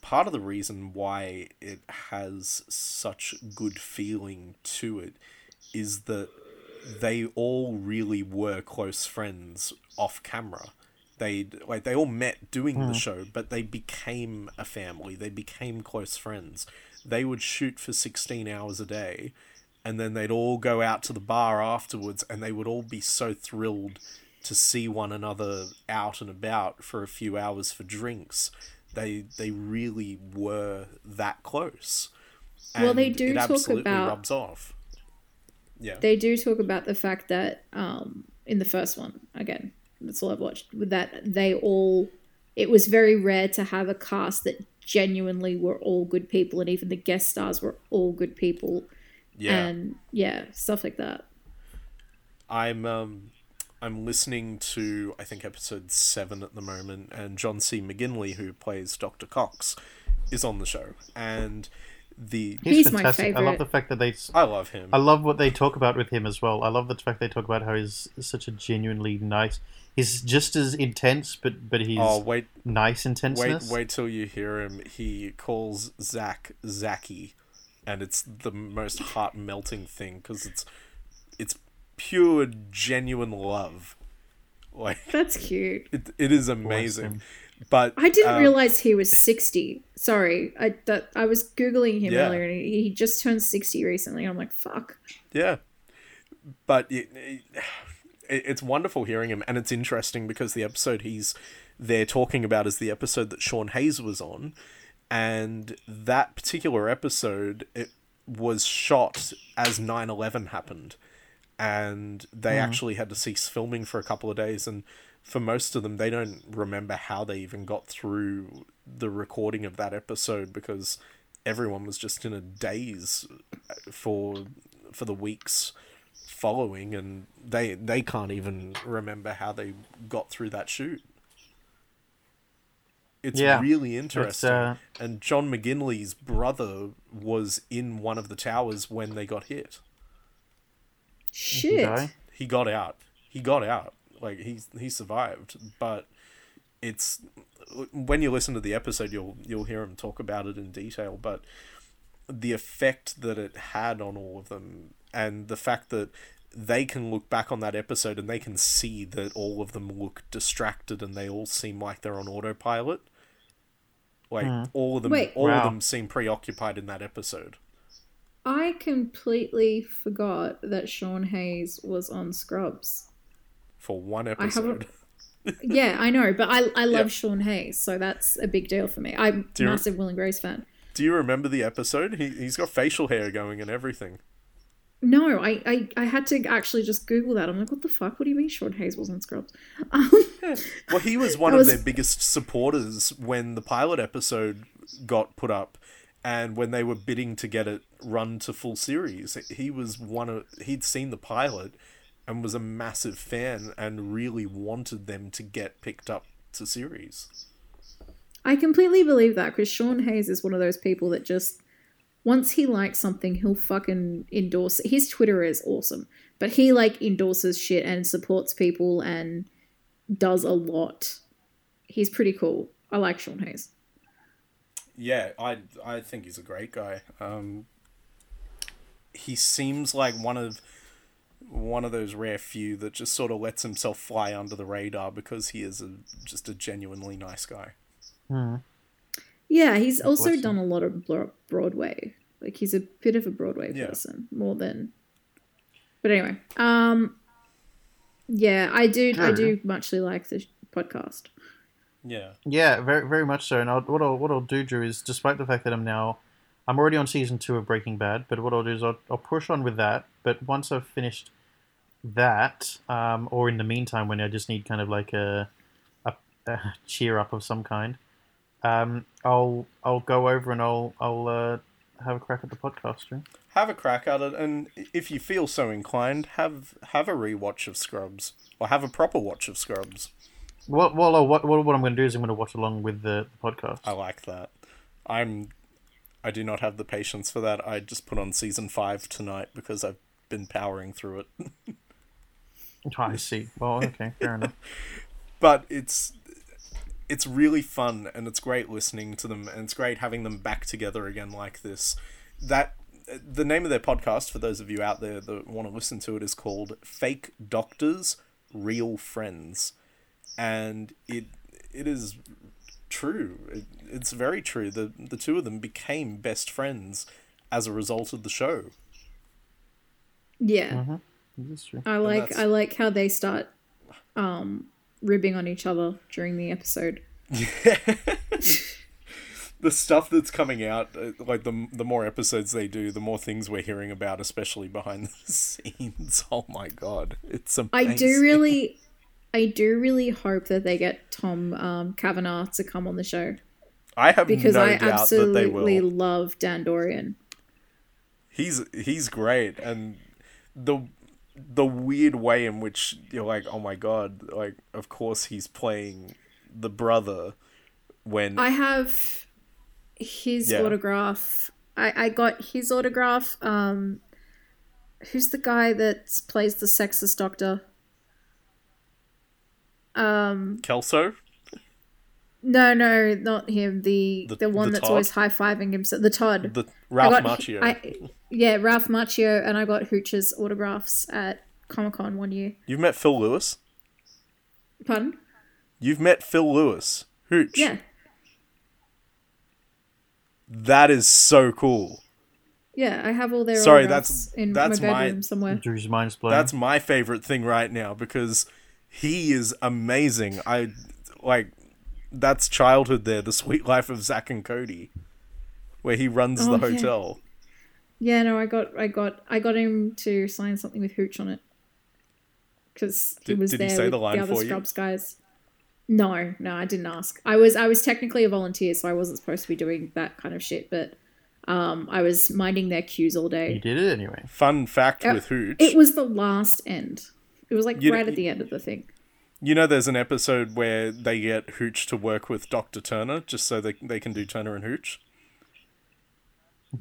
part of the reason why it has such good feeling to it is that they all really were close friends off camera. They like they all met doing the hmm. show, but they became a family. They became close friends. They would shoot for 16 hours a day and then they'd all go out to the bar afterwards and they would all be so thrilled to see one another out and about for a few hours for drinks. They they really were that close. Well, they And do it talk absolutely about- rubs off. Yeah. They do talk about the fact that um, in the first one, again, that's all I've watched, with that they all, it was very rare to have a cast that genuinely were all good people, and even the guest stars were all good people, yeah. and yeah, stuff like that. I'm um I'm listening to I think episode seven at the moment, and John C. McGinley, who plays Doctor Cox, is on the show, and the he's, He's my fantastic I love the fact that they I love him. I love what they talk about with him as well. I love the fact they talk about how he's such a genuinely nice. He's just as intense, but but he's oh wait, nice wait, intenseness. wait till you hear him. He calls Zach Zachy, and it's the most heart melting thing because it's it's pure genuine love. Like That's cute. it, it is him. amazing. But I didn't um, realize he was sixty. Sorry, I that I was googling him Yeah. earlier, and he, he just turned sixty recently. I'm like, fuck. Yeah, but it, it, it's wonderful hearing him, and it's interesting because the episode he's there talking about is the episode that Sean Hayes was on, and that particular episode it was shot as 9-11 happened, and they actually had to cease filming for a couple of days, and for most of them, they don't remember how they even got through the recording of that episode because everyone was just in a daze for for the weeks following, and they they can't even remember how they got through that shoot. It's Yeah. really interesting. uh, And John McGinley's brother was in one of the towers when they got hit. Shit. Okay. He got out. He got out. Like he he survived, but it's when you listen to the episode, you'll you'll hear him talk about it in detail. But the effect that it had on all of them, and the fact that they can look back on that episode and they can see that all of them look distracted and they all seem like they're on autopilot. Like hmm. all of them, Wait. all of them seem preoccupied in that episode. I completely forgot that Sean Hayes was on Scrubs. For one haven't- episode, yeah, I know, but I I love Yeah. Sean Hayes, so that's a big deal for me. I'm Do a massive Will and Grace fan. do you remember the episode? He he's got facial hair going and everything. No, I, I I had to actually just Google that. I'm like, what the fuck? What do you mean Sean Hayes was on Scrubs? Um, Well, he was one of was- their biggest supporters when the pilot episode got put up, and when they were bidding to get it run to full series. He was one of he'd seen the pilot and was a massive fan and really wanted them to get picked up to series. I completely believe that because Sean Hayes is one of those people that just once he likes something, he'll fucking endorse it. His Twitter is awesome, but he like endorses shit and supports people and does a lot. He's pretty cool. I like Sean Hayes. Yeah, I I think he's a great guy. Um, he seems like one of one of those rare few that just sort of lets himself fly under the radar because he is a just a genuinely nice guy. Yeah, he's also bless done a lot of Broadway. Like he's a bit of a Broadway Yeah. person more than. But anyway, um, yeah, I do. I do muchly like the podcast. Yeah. Yeah, very very much so. And I'll, what I'll what I'll do, Drew, is despite the fact that I'm now, I'm already on season two of Breaking Bad. But what I'll do is I'll, I'll push on with that. But once I've finished that, um, or in the meantime, when I just need kind of like a, a, a cheer up of some kind, um, I'll I'll go over and I'll I'll uh, have a crack at the podcast. Have a crack at it, and if you feel so inclined, have have a rewatch of Scrubs or have a proper watch of Scrubs. Well, well, what what what I'm going to do is I'm going to watch along with the, the podcast. I like that. I'm I do not have the patience for that. I just put on season five tonight because I've been powering through it. I see. Well, okay, fair enough. but it's it's really fun and it's great listening to them and it's great having them back together again like this. That the name of their podcast for those of you out there that want to listen to it is called Fake Doctors, Real Friends, and it it is true. It, it's very true. The the two of them became best friends as a result of the show. Yeah, mm-hmm. That's true. I like. I like how they start, um, ribbing on each other during the episode. the stuff that's coming out, uh, like the the more episodes they do, the more things we're hearing about, especially behind the scenes. Oh my god, it's I do really, I do really hope that they get Tom um, Cavanagh to come on the show I have because no I doubt that they absolutely will. love Dan Dorian. He's he's great, and the the weird way in which you're like, oh my god, like of course he's playing the brother when I have his Yeah. autograph. I, I got his autograph. Um, who's the guy that plays the sexist doctor? Um, Kelso. No, no, not him. The The- the, one the that's Todd? always high fiving himself. The Todd. The I Ralph got- Macchio. I, yeah, Ralph Macchio, and I got Hooch's autographs at Comic Con one year. You've met Phill Lewis. Pardon? You've met Phill Lewis. Hooch. Yeah, That is so cool. yeah. I have all their Sorry, autographs that's- in that's my my- bedroom somewhere. Drew's mind's blown. That's my favorite thing right now because he is amazing. I like that's childhood there, the suite life of Zack and Cody, where he runs Oh, the hotel. Yeah, no, I got, I got, I got him to sign something with Hooch on it because he Did- was did he there say with the the, other for you? Scrubs guys. No, no, I didn't ask. I was, I was technically a volunteer, so I wasn't supposed to be doing that kind of shit. But Um, I was minding their cues all day. You did it anyway. Fun fact Uh, with Hooch. It was the last end. It was like You- right at the end of the thing. You know, there's an episode where they get Hooch to work with Dr. Turner just so they, they can do Turner and Hooch.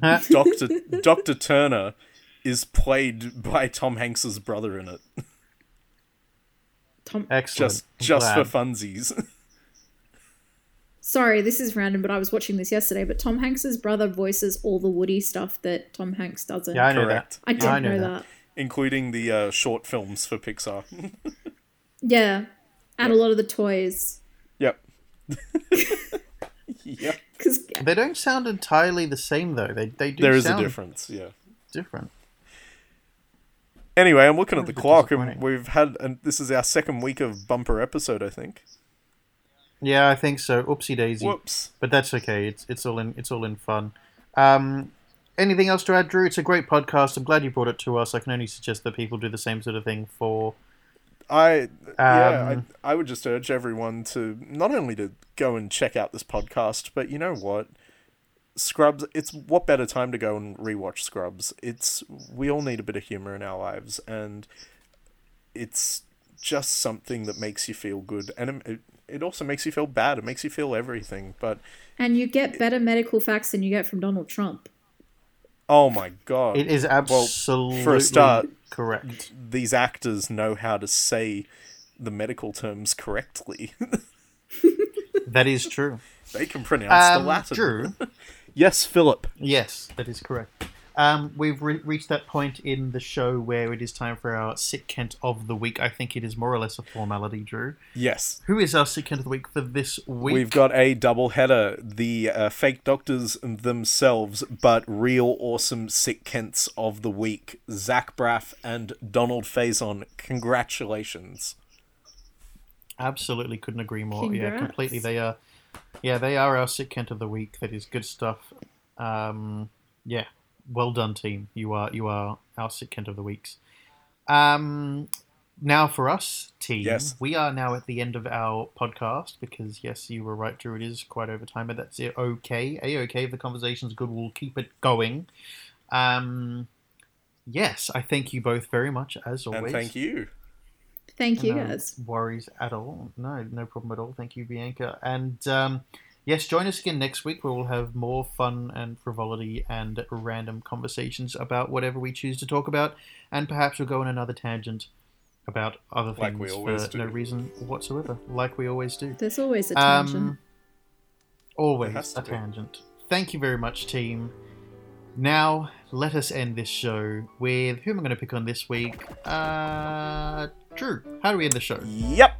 Dr. Dr. Turner is played by Tom Hanks's brother in it. Tom, Excellent. Just I'm just for glad. funsies. sorry, this is random, but I was watching this yesterday. But Tom Hanks's brother voices all the Woody stuff that Tom Hanks doesn't. Yeah, I know Correct. I didn't I know know that. that. Including the uh, short films for Pixar. Yeah, and a lot of the toys. yep. yep. Because They don't sound entirely the same though. They they do There is a difference, yeah. different. Anyway, I'm looking at the clock, and we've had, and this is our second week of bumper episode, I think. Yeah, I think so. Oopsie daisy. Whoops. But that's okay. It's it's all in it's all in fun. Um, anything else to add, Drew? It's a great podcast. I'm glad you brought it to us. I can only suggest that people do the same sort of thing for. I yeah, Um, I, I would just urge everyone to not only to go and check out this podcast, but you know what, Scrubs. It's what better time to go and rewatch Scrubs. It's we all need a bit of humor in our lives, and it's just something that makes you feel good, and it, it also makes you feel bad. It makes you feel everything. But and you get better medical facts than you get from Donald Trump. oh my god, It is absolutely for a start- correct. these actors know how to say the medical terms correctly. That is true. they can pronounce Um, the Latin. True. Yes, Philip. yes, that is correct. Um, we've re- reached that point in the show where it is time for our sick Kent of the week. I think it is more or less a formality, Drew. Yes. Who is our sick Kent of the week for this week? We've got a double header. The uh, fake doctors themselves, but real awesome sick Kents of the week. Zach Braff and Donald Faison. Congratulations. Absolutely couldn't agree more. Yeah, completely. They are, yeah, they are our sick Kent of the week. That is good stuff. Um, yeah, well done, team. You are you are our sick Kent of the weeks. Um, now for us, team. Yes. we are now at the end of our podcast because yes, you were right, Drew. It is quite over time, but that's it. Okay, a okay. If the conversation's good, we'll keep it going. Um, yes, I thank you both very much as always. And thank you. Thank you No guys. worries at all. No, no problem at all. Thank you, Bianca. And um, yes, join us again next week where we'll have more fun and frivolity and random conversations about whatever we choose to talk about. And perhaps we'll go on another tangent about other Like things we always for no reason whatsoever, like we always do. There's always a tangent. Um, always There has to a be. tangent. Thank you very much, team. Now, let us end this show with who am I going to pick on this week? Uh, Drew. How do we end the show? Yep.